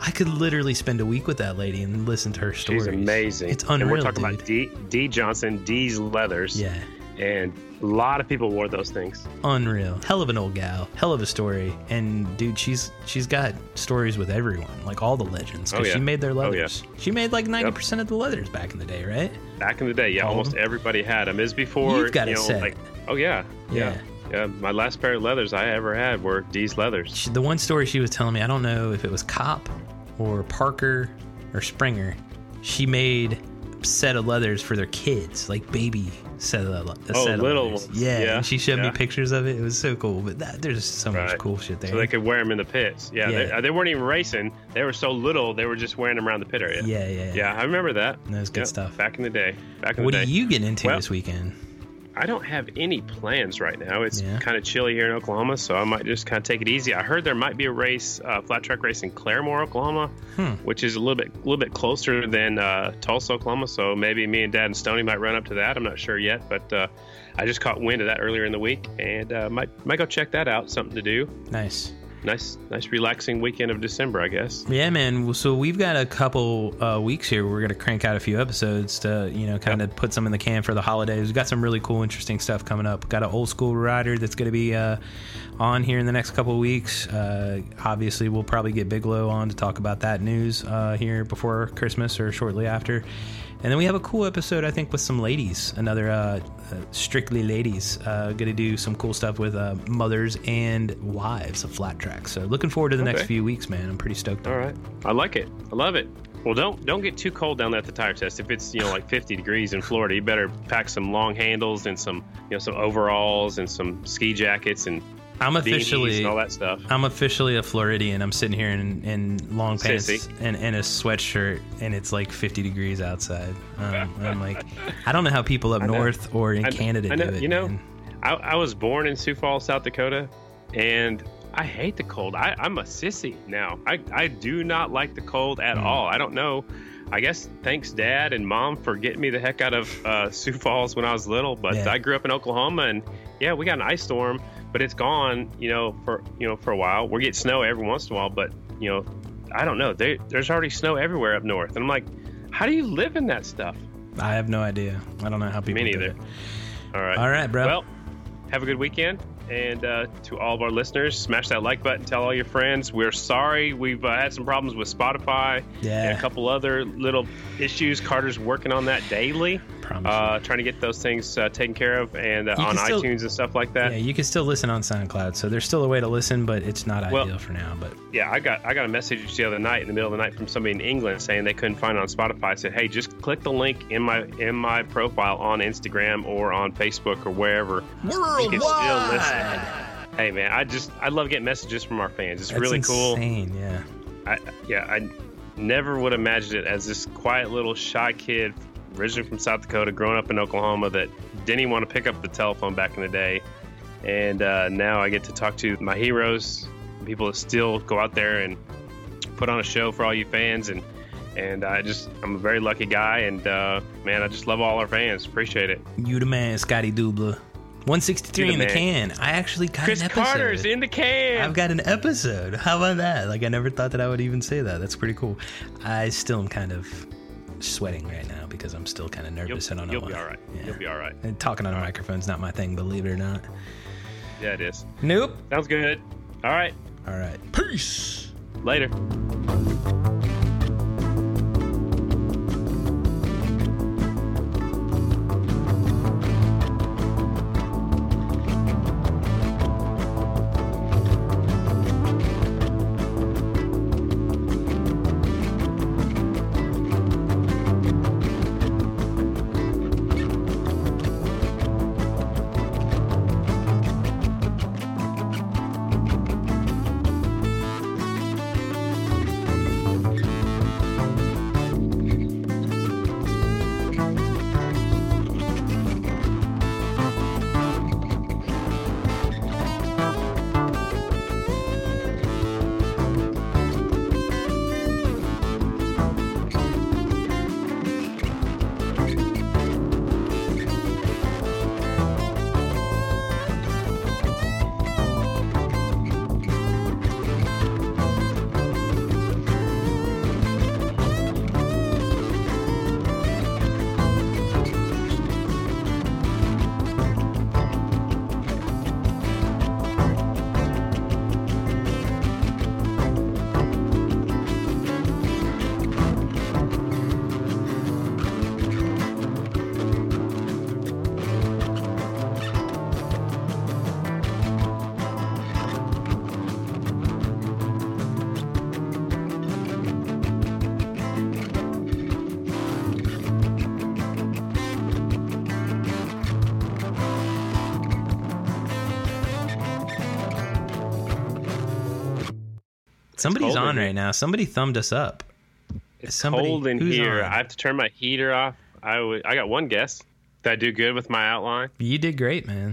I could literally spend a week with that lady and listen to her stories. She's amazing. It's And unreal, we're talking dude. about D. D. Johnson, D's leathers. yeah, and a lot of people wore those things. unreal. Hell of an old gal. Hell of a story. And dude, she's she's got stories with everyone, like all the legends. Oh, 'cause Oh, yeah. she made their Oh, yeah. leathers. She made like ninety percent of the leathers back in the day, right? Back in the day, yeah, All almost everybody had them. Is before You've got you a know, set. like oh yeah, yeah, yeah. My last pair of leathers I ever had were D's leathers. The one story she was telling me, I don't know if it was Cop or Parker or Springer. She made a set of leathers for their kids, like baby set Oh, little ones. Yeah, Yeah, she showed me pictures of it. It was so cool. But that, there's so much cool shit there. So they could wear them in the pits. Yeah, They, Yeah. uh, they weren't even racing. They were so little, they were just wearing them around the pit area. yeah, yeah, Yeah, I remember that. That was good Yeah, stuff. Back in the day. Back in What the are day. you getting into Well- this weekend? I don't have any plans right now. It's Yeah. kind of chilly here in Oklahoma, so I might just kind of take it easy. I heard there might be a race, uh, flat track race in Claremore, Oklahoma, Hmm. which is a little bit, a little bit closer than uh, Tulsa, Oklahoma. So maybe me and Dad and Stony might run up to that. I'm not sure yet, but uh, I just caught wind of that earlier in the week, and uh, might might go check that out. Something to do. Nice. Nice, nice, relaxing weekend of December, I guess. Yeah, man. So we've got a couple uh, weeks here. We're gonna crank out a few episodes to, you know, kind of put some in the can for the holidays. We've got some really cool, interesting stuff coming up. Got an old school rider that's gonna be uh, on here in the next couple weeks. Uh, obviously, we'll probably get Bigelow on to talk about that news uh, here before Christmas or shortly after. And then we have a cool episode, I think, with some ladies. Another uh, uh, strictly ladies. Uh, going to do some cool stuff with uh, mothers and wives of flat track. So looking forward to the next few weeks, man. I'm pretty stoked. on All it. I like it. I love it. Well, don't don't get too cold down there at the tire test. If it's you know like 50 degrees in Florida, you better pack some long handles and some you know some overalls and some ski jackets and I'm officially all that stuff. I'm officially a Floridian. I'm sitting here in, in long pants Sissy. and, and a sweatshirt, and it's like 50 degrees outside. Um, I'm like, I don't know how people up north or in I- Canada know, do it. you know. I, I was born in Sioux Falls, South Dakota, and I hate the cold. I, I'm a sissy now. I, I do not like the cold at Mm. all. I don't know. I guess thanks dad and mom for getting me the heck out of uh, Sioux Falls when I was little. But Yeah. I grew up in Oklahoma, and yeah, we got an ice storm, but it's gone. You know, for you know for a while. We get snow every once in a while, but you know, I don't know. There, there's already snow everywhere up north, and I'm like, how do you live in that stuff? I have no idea. I don't know how people Me do neither. it. All right. All right, bro. Well, have a good weekend. And uh, to all of our listeners, smash that like button. Tell all your friends. We're sorry. We've uh, had some problems with Spotify Yeah. and a couple other little issues. Carter's working on that daily, Promise uh, trying to get those things uh, taken care of and uh, on still- iTunes and stuff like that. yeah, you can still listen on SoundCloud, so there's still a way to listen, but it's not Well- ideal for now. But Yeah, I got I got a message the other night in the middle of the night from somebody in England saying they couldn't find it on Spotify. I said, "Hey, just click the link in my in my profile on Instagram or on Facebook or wherever. You can still listen." Hey man, I just I love getting messages from our fans. It's that's really cool. insane. Yeah. I, yeah, I never would have imagined it as this quiet little shy kid, originally from South Dakota, growing up in Oklahoma, that didn't even want to pick up the telephone back in the day. And uh, now I get to talk to my heroes, people that still go out there and put on a show for all you fans. And and I just I'm a very lucky guy. And uh, man, I just love all our fans. Appreciate it. You the man, Scottie Dubla. 163 the in the man. can. I actually got Chris an episode. Carter's in the can. I've got an episode. How about that? Like I never thought that I would even say that. That's pretty cool. I still am kind of sweating right now because I'm still kind of You'll, nervous. I don't know you'll why. be all right. Yeah. You'll be all right. And talking on a microphone's not my thing, believe it or not. Yeah, it is. Nope. Sounds good. All right. All right. Peace. Later. Somebody's on right now. Somebody thumbed us up. It's Somebody- cold in here. on? I have to turn my heater off. I I got one guess. Did I do good with my outline? You did great, man.